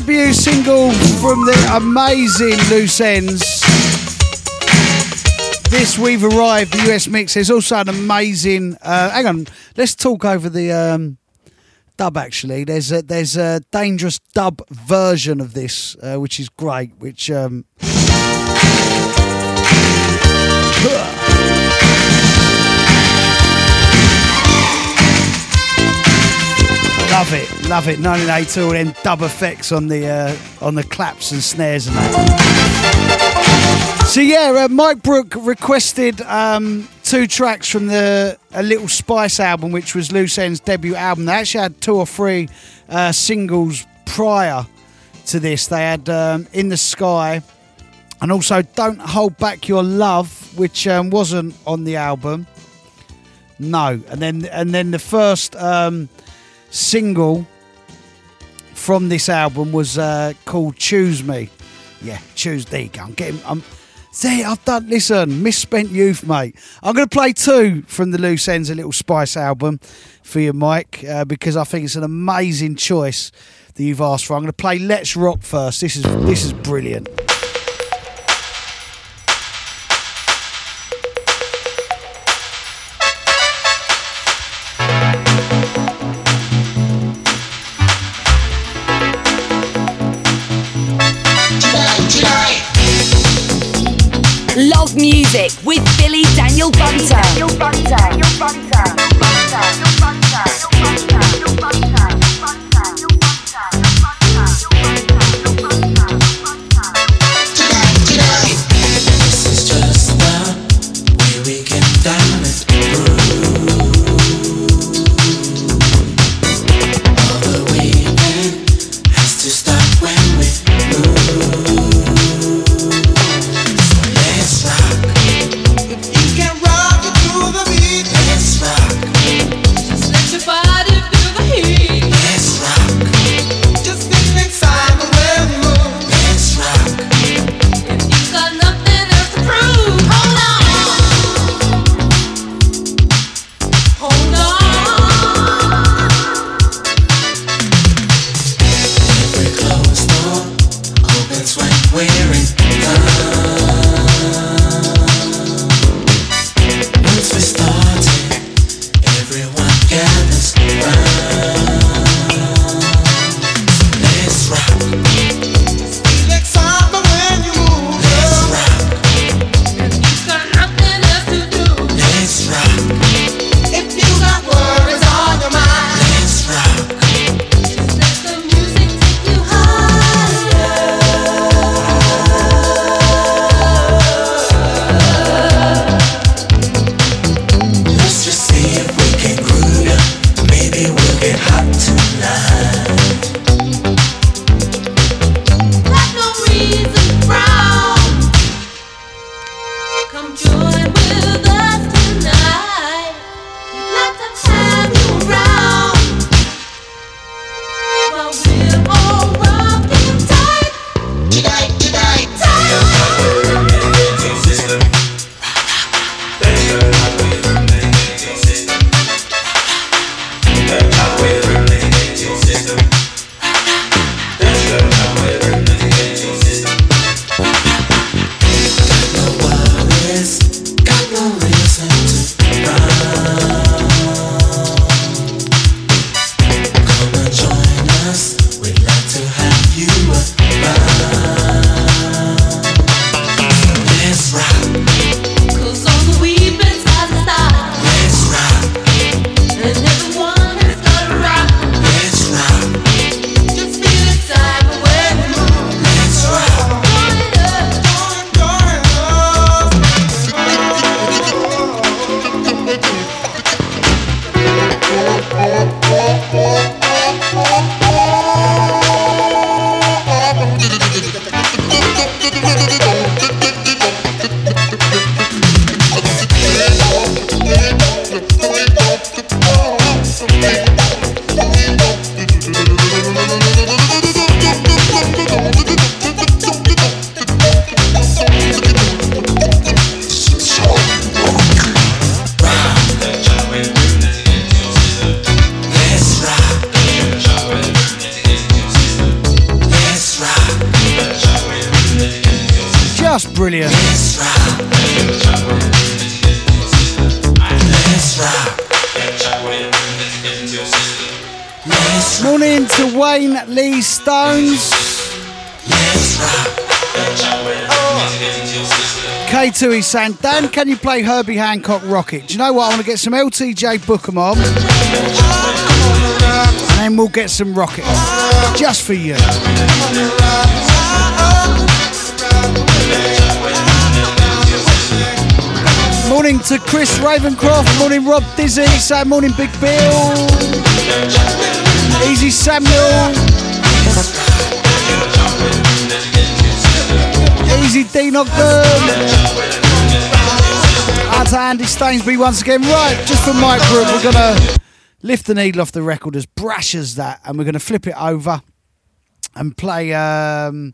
Debut single from the amazing Loose Ends. This we've arrived. The US mix. There's also an amazing. Uh, hang on, let's talk over the um, dub. Actually, there's a, there's a dangerous dub version of this, uh, which is great. Which um, love it, love it. 1982, and then dub effects on the uh, on the claps and snares and that. So yeah, uh, Mike Brook requested um, two tracks from the A Little Spice album, which was Loose End's debut album. They actually had two or three uh, singles prior to this. They had um, In the Sky and also Don't Hold Back Your Love, which um, wasn't on the album. No, and then and then the first um, single from this album was uh, called "Choose Me." Yeah, choose. There you go. I'm getting. I'm. See, I've done. Listen, misspent youth, mate. I'm going to play two from the Loose Ends, a Little Spice album, for you, Mike, uh, because I think it's an amazing choice that you've asked for. I'm going to play "Let's Rock" first. This is this is brilliant. Love music with Billy Daniel Bunter. This saying, Dan, can you play Herbie Hancock Rockit? Do you know what? I want to get some LTJ Bukem on. And then we'll get some Rockit. Just for you. Morning to Chris Ravencroft. Morning Rob Dizzy. Say morning Big Bill. Easy Samuel. Easy Dean Out to Andy Stainsbury once again. Right, just for Mike Group, we're going to lift the needle off the record as brash as that, and we're going to flip it over and play um,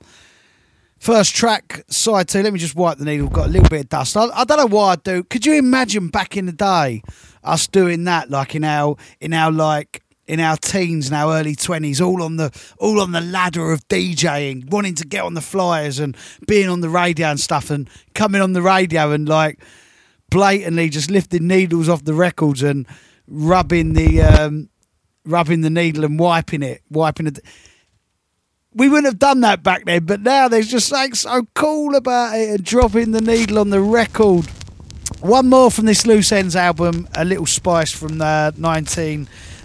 first track, side two. Let me just wipe the needle. Got a little bit of dust. I, I don't know why I do. Could you imagine back in the day us doing that, like in our in our like in our teens and our early twenties, all on the all on the ladder of DJing, wanting to get on the flyers and being on the radio and stuff, and coming on the radio and like blatantly just lifting needles off the records and rubbing the um, rubbing the needle and wiping it, wiping it. We wouldn't have done that back then, but now there's just something so cool about it and dropping the needle on the record. One more from this Loose Ends album, A Little Spice from the 19,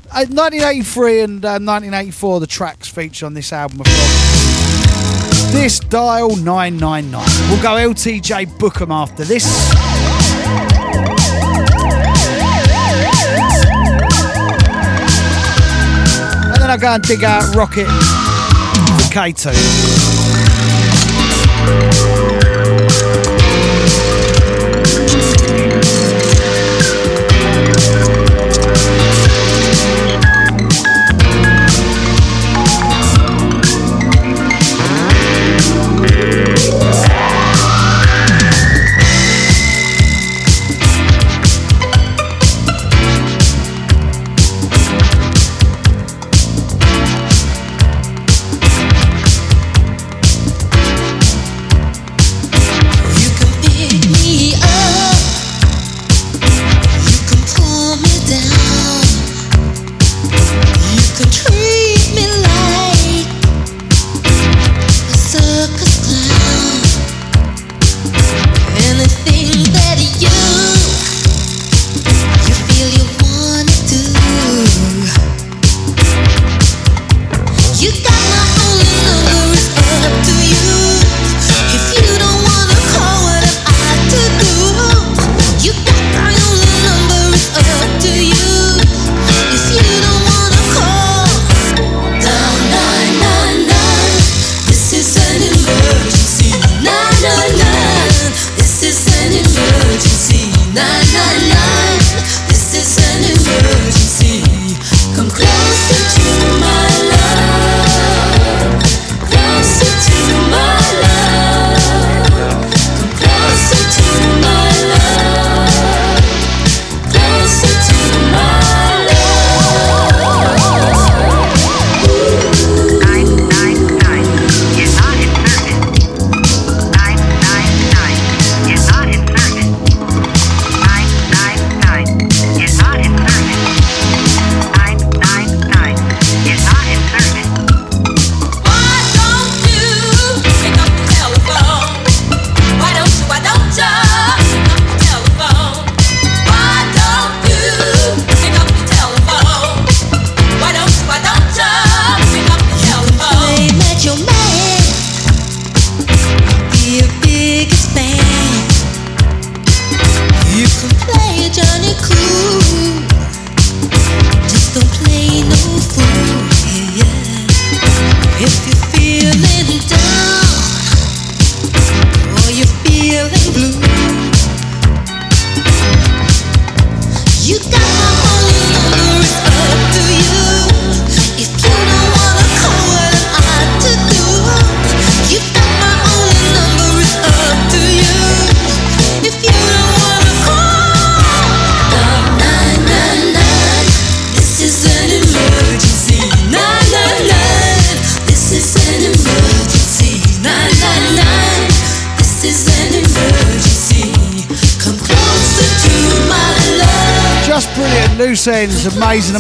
uh, 1983 and uh, 1984. The tracks featured on this album this dial 999. We'll go LTJ Bukem after this. And then I'll go and dig out Rockit for K2. Pick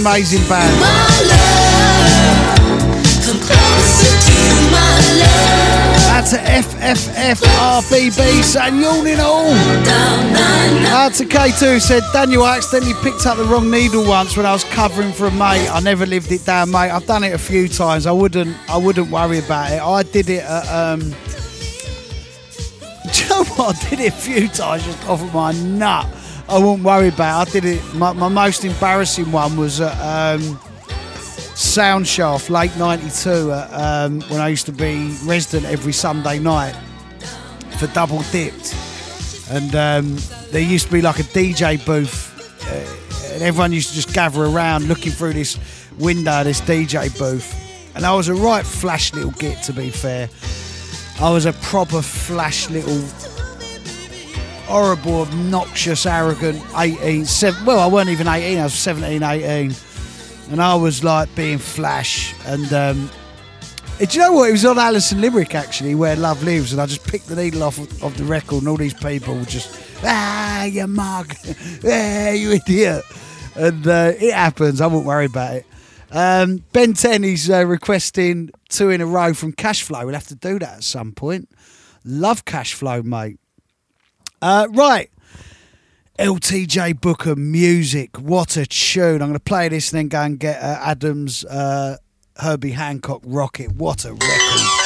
amazing, band. Come closer to my love. Out to FFFRBB saying yawning all. Out to K2 said Daniel I accidentally picked up the wrong needle once when I was covering for a mate. I never lived it down, mate. I've done it a few times. I wouldn't I wouldn't worry about it. I did it at um Do you know what? I did it a few times just off of my nut. I wouldn't worry about. I did it my, my most embarrassing one was at um Soundshaft, late '92, uh, um, when I used to be resident every Sunday night for Double Dipped, and um, there used to be like a DJ booth, uh, and everyone used to just gather around looking through this window, this DJ booth, and I was a right flash little git, to be fair. I was a proper flash little horrible, obnoxious, arrogant 18, seven, well, I weren't even 18, I was 17, 18 and I was like being flash. And um, do you know what? It was on Alison Limerick actually, where Love Lives, and I just picked the needle off of, the record, and all these people were just ah, you mug, ah, you idiot. And uh, it happens. I won't worry about it. Um, ben Ten is uh, requesting two in a row from Cashflow. We'll have to do that at some point. Love Cashflow, mate. Uh, right. LTJ Bukem music. What a tune. I'm going to play this and then go and get uh, Adam's uh, Herbie Hancock Rockit. What a record.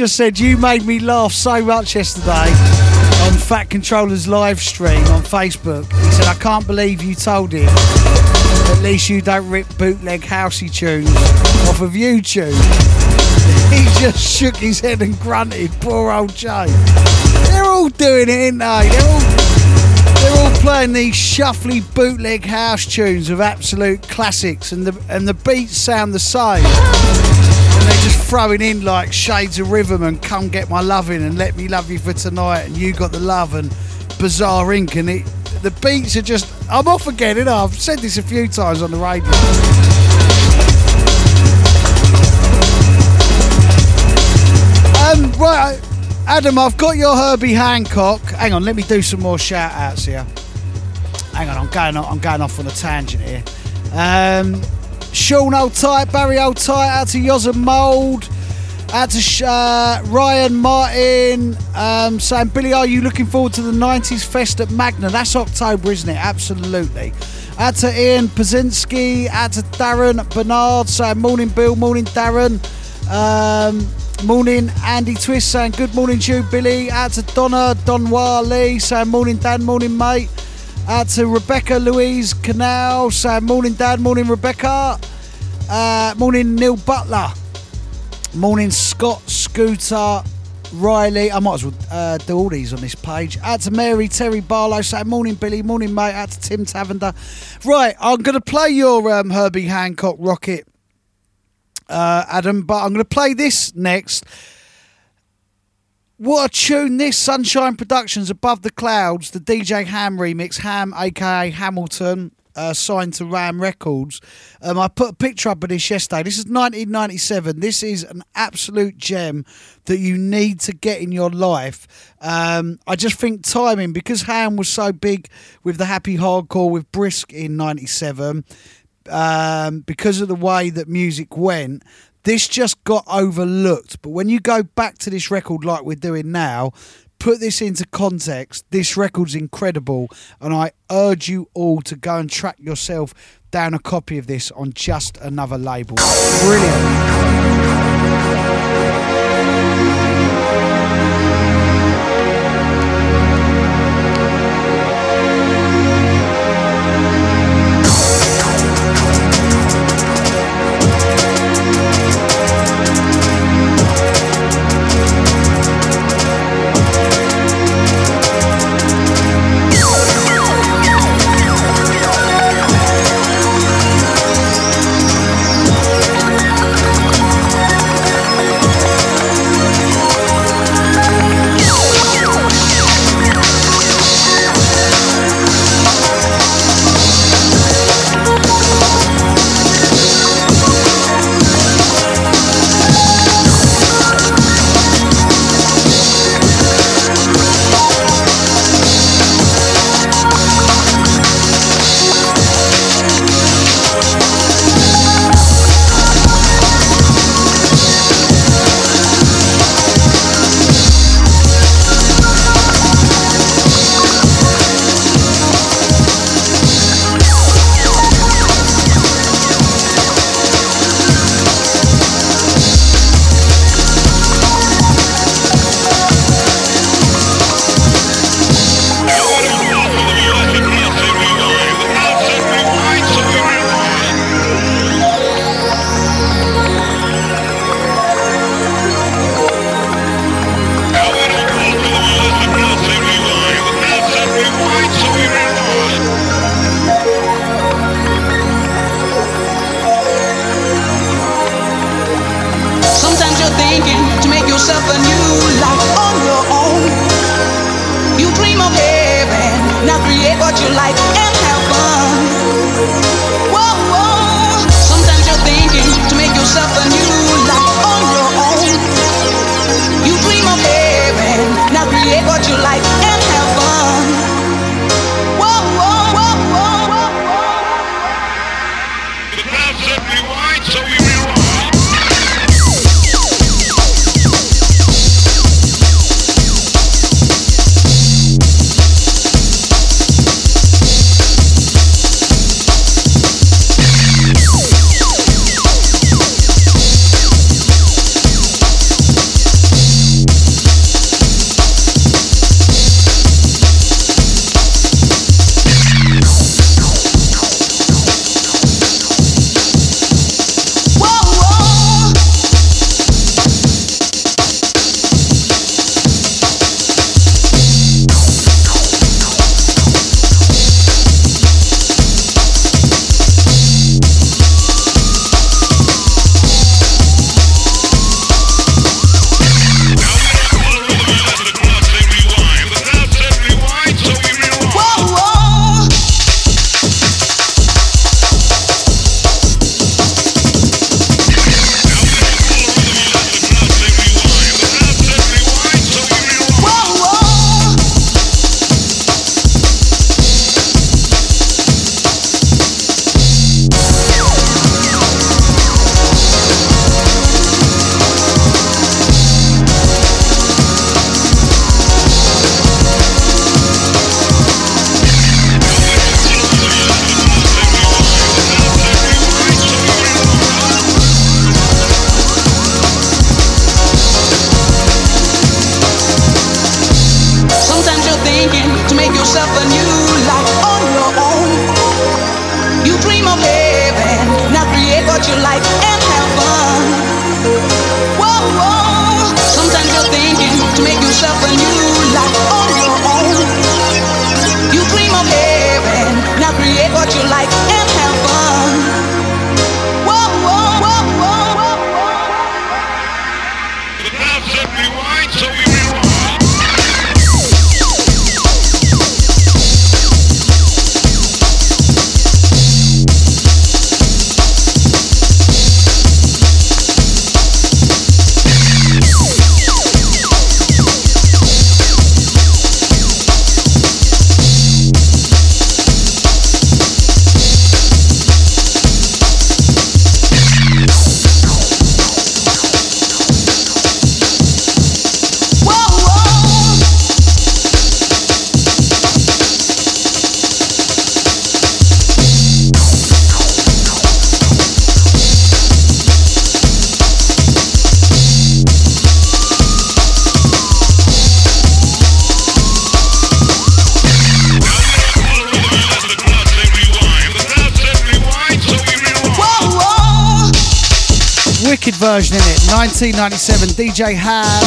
Just said, You made me laugh so much yesterday on Fat Controller's live stream on Facebook. He said, I can't believe you told him. At least you don't rip bootleg housey tunes off of YouTube. He just shook his head and grunted, poor old Joe. They're all doing it, ain't they? They're all, they're all playing these shuffly bootleg house tunes of absolute classics, and the and the beats sound the same. And just throwing in like shades of rhythm and come get my loving and let me love you for tonight and you got the love and Bizarre Inc and it the beats are just I'm off again, know. I've said this a few times on the radio. Um, right, Adam, I've got your Herbie Hancock. Hang on, let me do some more shout outs here. Hang on, I'm going I'm going off on a tangent here. Um, Sean Old Tight, Barry Old Tight, out to Yoz and Mould, out to uh, Ryan Martin, um, saying, Billy, are you looking forward to the 90s Fest at Magna? That's October, isn't it? Absolutely. Out to Ian Pazinski, out to Darren Bernard, saying, Morning Bill, morning Darren. Um, morning Andy Twist, saying, Good morning to you, Billy. Out to Donna Donwa Lee, saying, Morning Dan, morning mate. Out to Rebecca Louise Canal, saying morning dad, morning Rebecca. Uh, morning Neil Butler. Morning Scott Scooter Riley. I might as well uh, do all these on this page. Out to Mary Terry Barlow, saying morning Billy, morning mate. Out to Tim Tavender. Right, I'm going to play your um, Herbie Hancock Rockit, uh, Adam, but I'm going to play this next. What a tune this Sunshine Productions Above the Clouds, the DJ Ham remix, Ham aka Hamilton, uh, signed to Ram Records. Um, I put a picture up of this yesterday. This is 1997. This is an absolute gem that you need to get in your life. Um, I just think timing, because Ham was so big with the happy hardcore with Brisk in 97, um, because of the way that music went, this just got overlooked. But when you go back to this record like we're doing now, put this into context. This record's incredible, and I urge you all to go and track yourself down a copy of this on just another label. Brilliant. 1997. DJ Hab.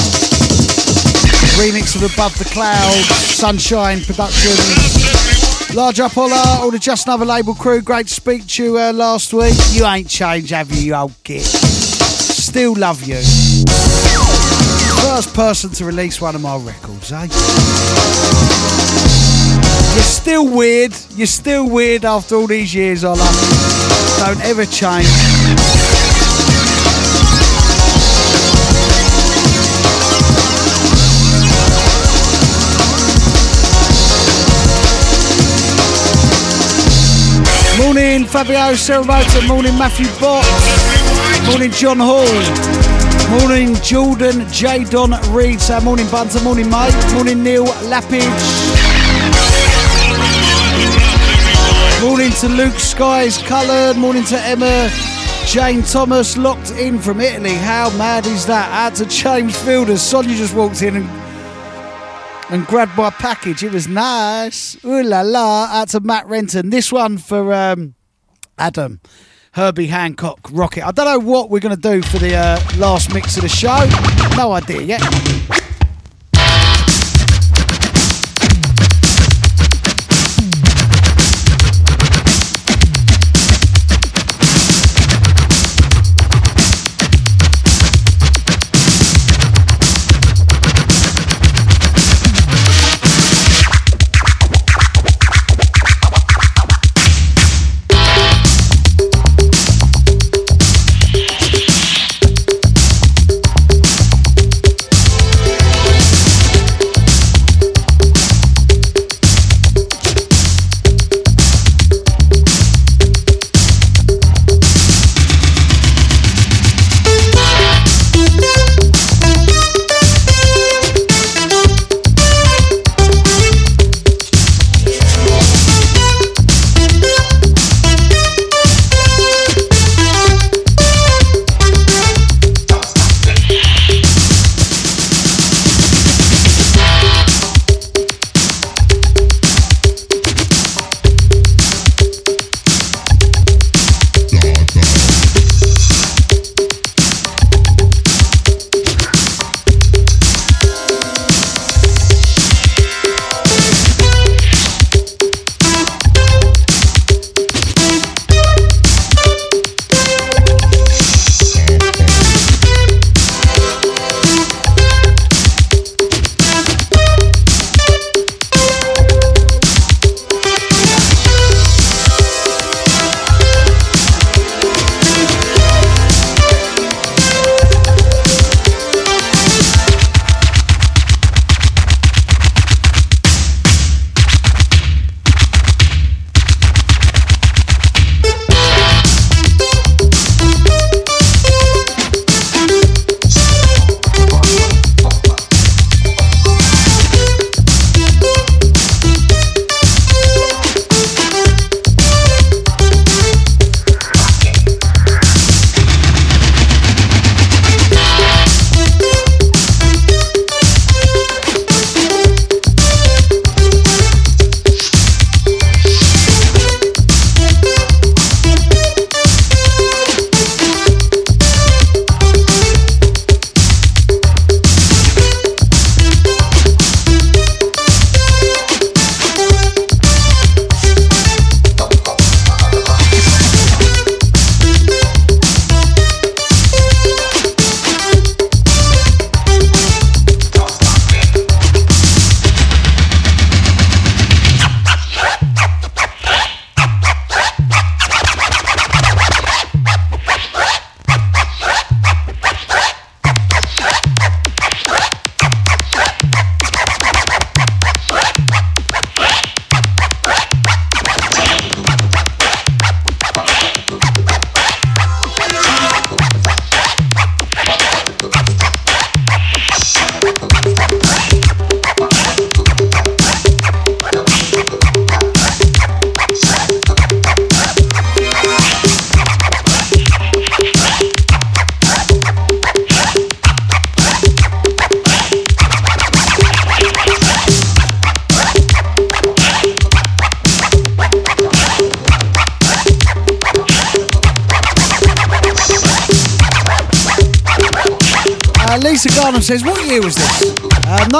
Remix of Above the Clouds. Sunshine Productions. Large up holla, all the Just Another label crew. Great to speak to you uh, last week. You ain't changed, have you, you old git? Still love you. First person to release one of my records, eh? You're still weird. You're still weird after all these years, Ola. Don't ever change. Morning Fabio Ceramota, morning Matthew Bott, morning John Hall, morning Jordan J. Don Reed, so uh, morning Bunter, morning mate, morning Neil Lappage, morning to Luke Skies Coloured, morning to Emma Jane Thomas, locked in from Italy. How mad is that? Out to James Fielders, Sonia just walked in and and grabbed my package. It was nice. Ooh la la. Out to Matt Renton. This one for um, Adam. Herbie Hancock Rockit. I don't know what we're going to do for the uh, last mix of the show. No idea yet.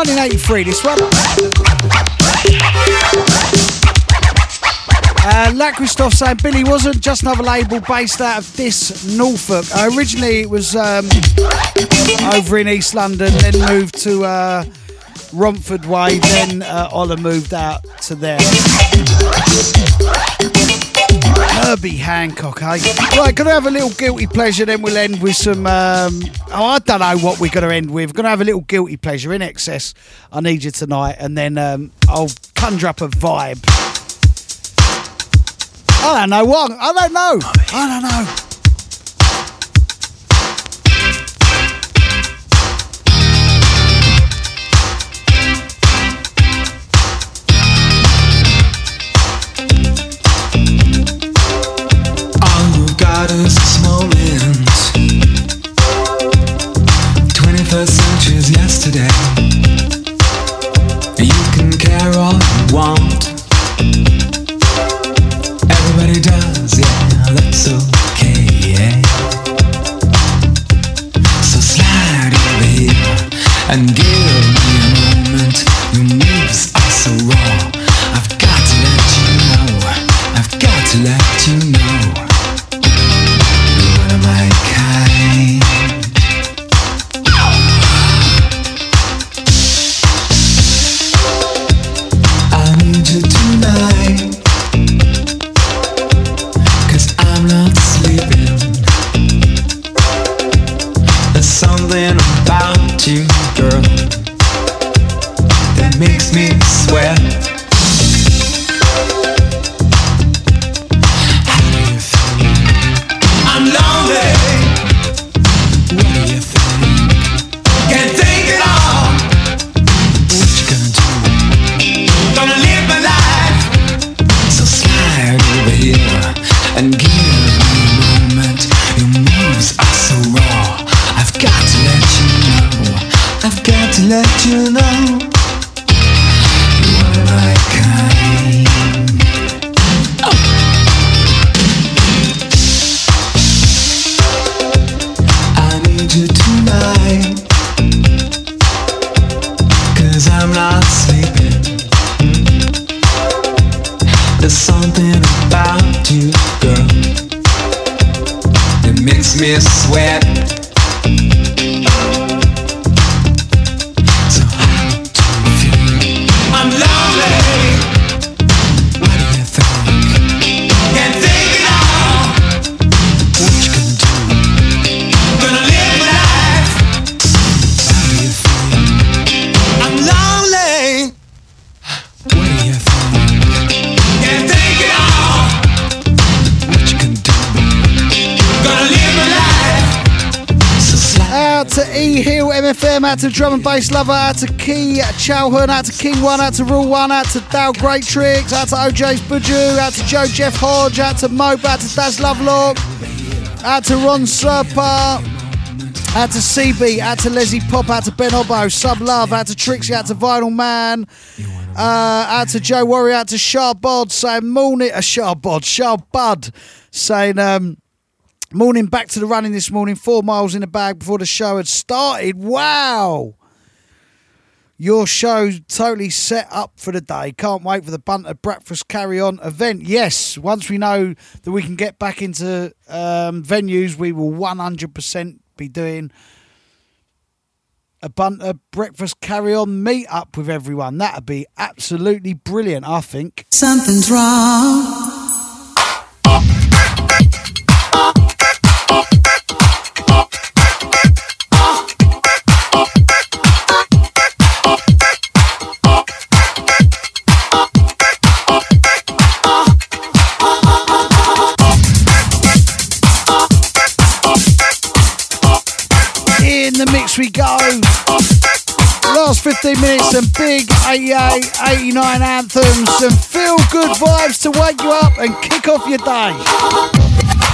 1983, this one. Uh, saying Billy wasn't just another label based out of this Norfolk. Uh, originally it was um, over in East London, then moved to uh, Romford Way, then uh, Ola moved out to there. Herbie Hancock, eh? Right, gonna have a little guilty pleasure, then we'll end with some. Um, oh, I don't know what we're gonna end with. Gonna have a little guilty pleasure INXS. I need you tonight, and then um, I'll conjure up a vibe. I don't know what. I don't know. I don't know. 21st moment 21st century's yesterday. To Drum and Bass Lover, out to Key Chalhern, out to King One, out to Rule One, out to Dale Great Tricks, out to OJ's Buju, out to Joe Jeff Hodge, out to Mope, out to Daz Lovelock, out to Ron Serpa, out to CB, out to Leslie Pop, out to Ben Obbo, Sub Love, out to Trixie, out to Vinyl Man, uh, out to Joe Warrior, out to Sharbod, saying morning, uh, Sharbod, Sharbud, saying, um, Morning back to the running this morning, four miles in the bag before the show had started. Wow! Your show totally set up for the day. Can't wait for the Bunter Breakfast Carry On event. Yes, once we know that we can get back into um, venues, we will 100% be doing a Bunter Breakfast Carry On meet up with everyone. That'd be absolutely brilliant, I think. Something's wrong. 88, 89 anthems, some feel good vibes to wake you up and kick off your day.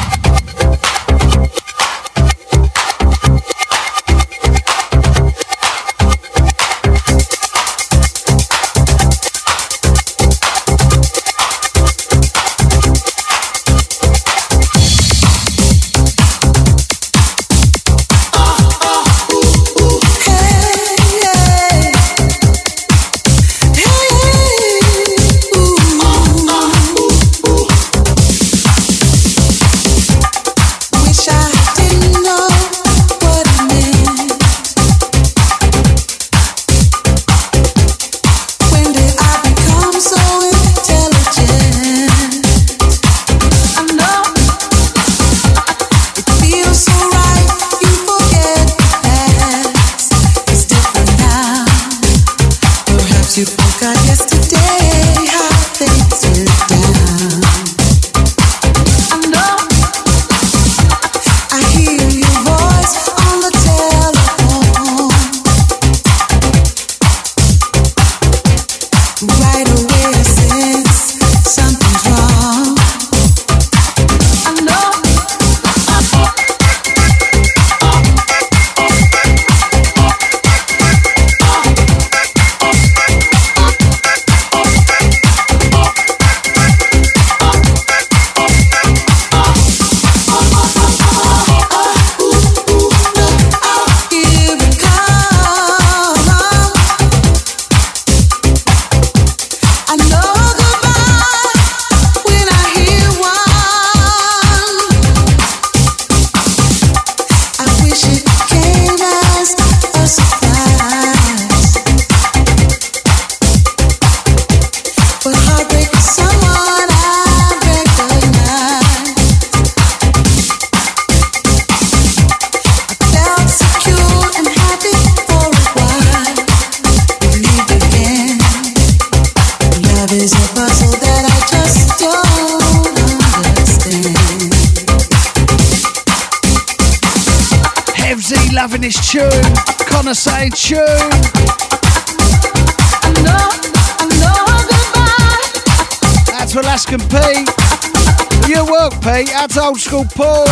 That's old school Paul.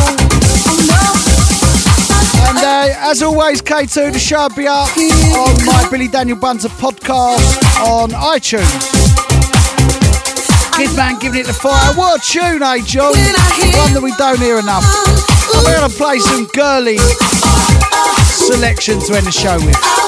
And uh, as always, K2, the show be up on my Billy Daniel Bunter podcast on iTunes. Kid Man giving it the fire. What a tune, eh, John? One that we don't hear enough. We're going to play some girly selection to end the show with.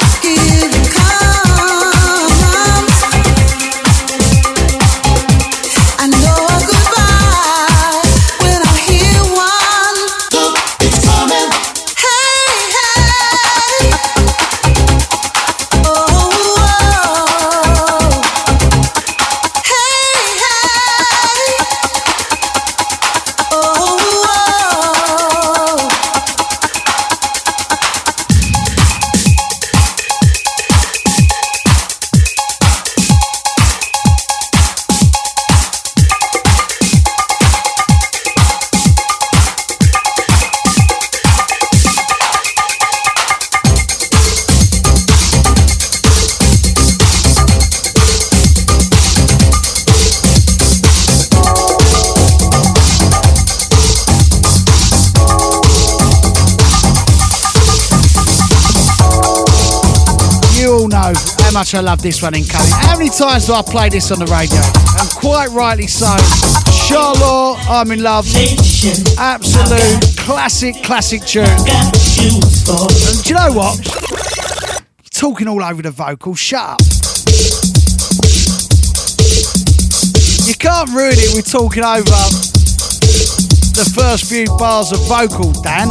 Much I love this one in Cutting. How many times do I play this on the radio? And quite rightly so. Charlotte, I'm in love. Absolute classic, classic tune. And do you know what? You're talking all over the vocal. Shut up. You can't ruin it with talking over the first few bars of vocal, Dan.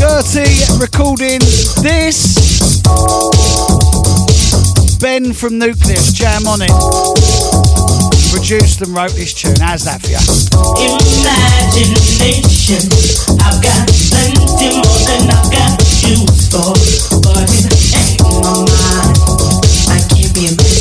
Gertie recording this. Ben from Newcleus, jam on it. Produced and wrote this tune. How's that for you? Imagination, I've got plenty more than I've got use for, but it ain't my mind. I can't be imagining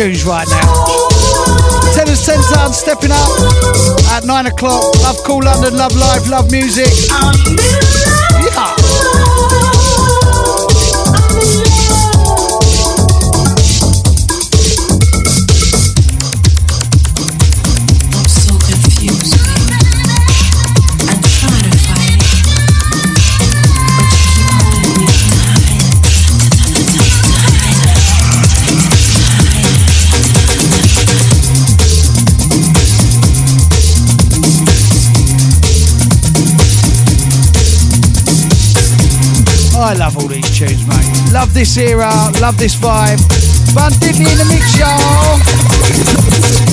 tunes right now. 10 ton stepping up at 9 o'clock. Love Kool London, love live, love music. Love this era, love this vibe. Bun Diddley in the mix, y'all.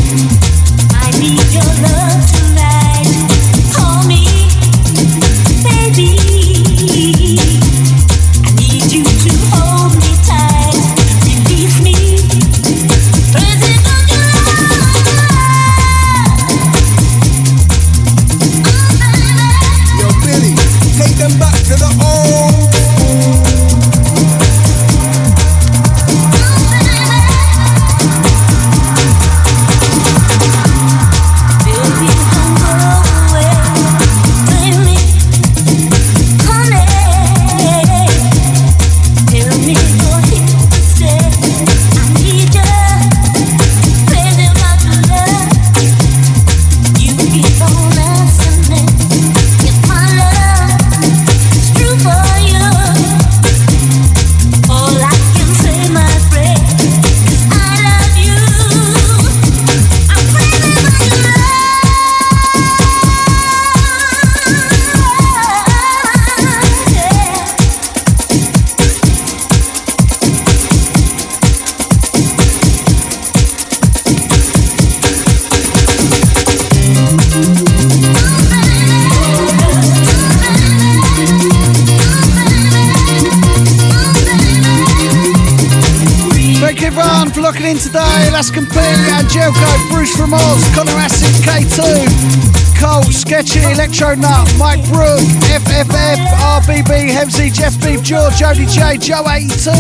Nut, Mike Brook, FFF, RBB, Hemsy, Jeff Beef, George, Jody J, Joe 82,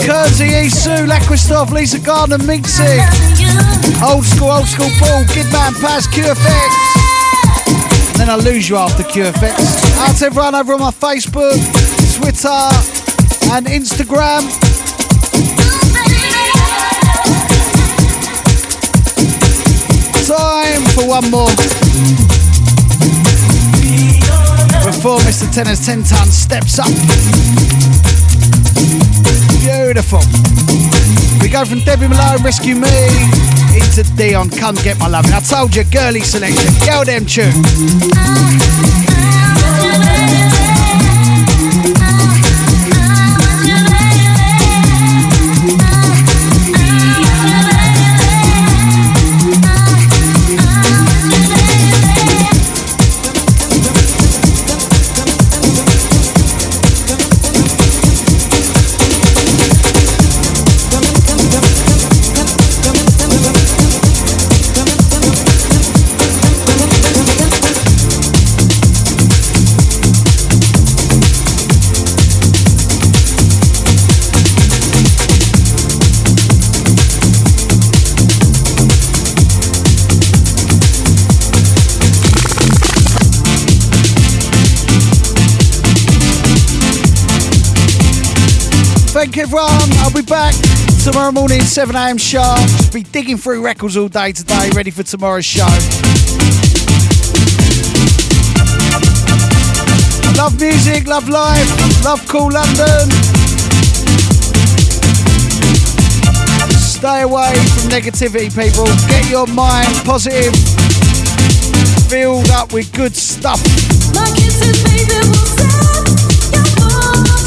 Kersey, Isu, Laquistov, Lisa Gardner, Minxie, Old School, Old School Paul, Kidman, Paz, QFX. And then I lose you after QFX. Out to everyone over on my Facebook, Twitter, and Instagram. Time for one more. Before Mr. Tenner's 10 ton steps up. Beautiful. We go from Debbie Malone, Rescue Me, into Dionne, Come Get My Loving. I told you, girly selection. Go them tune. Tomorrow morning, 7am sharp. Just be digging through records all day today, ready for tomorrow's show. Love music, love life, love Kool London. Stay away from negativity, people. Get your mind positive, filled up with good stuff.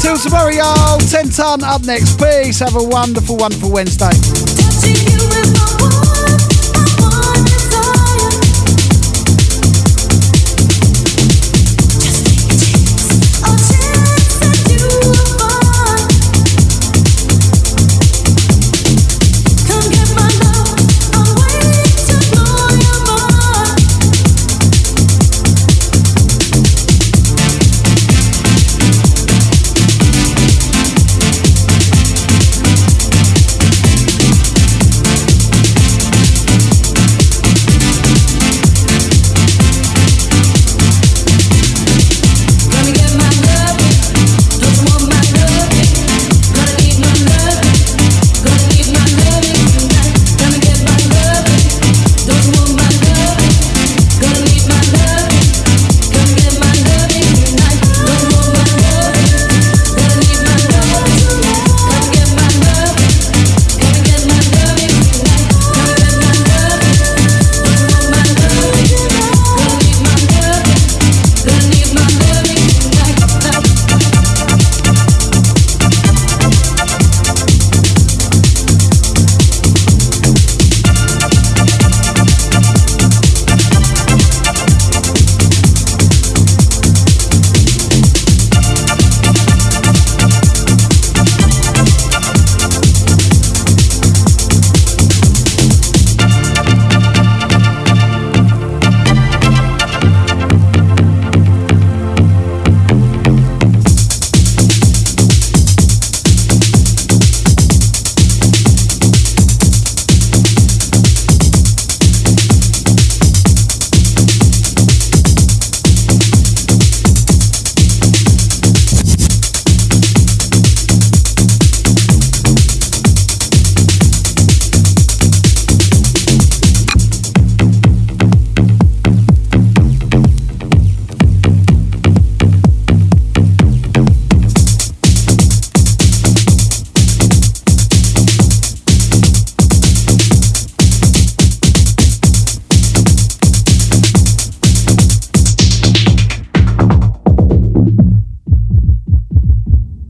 Till tomorrow, y'all. 10 ton up next. Peace. Have a wonderful, wonderful Wednesday.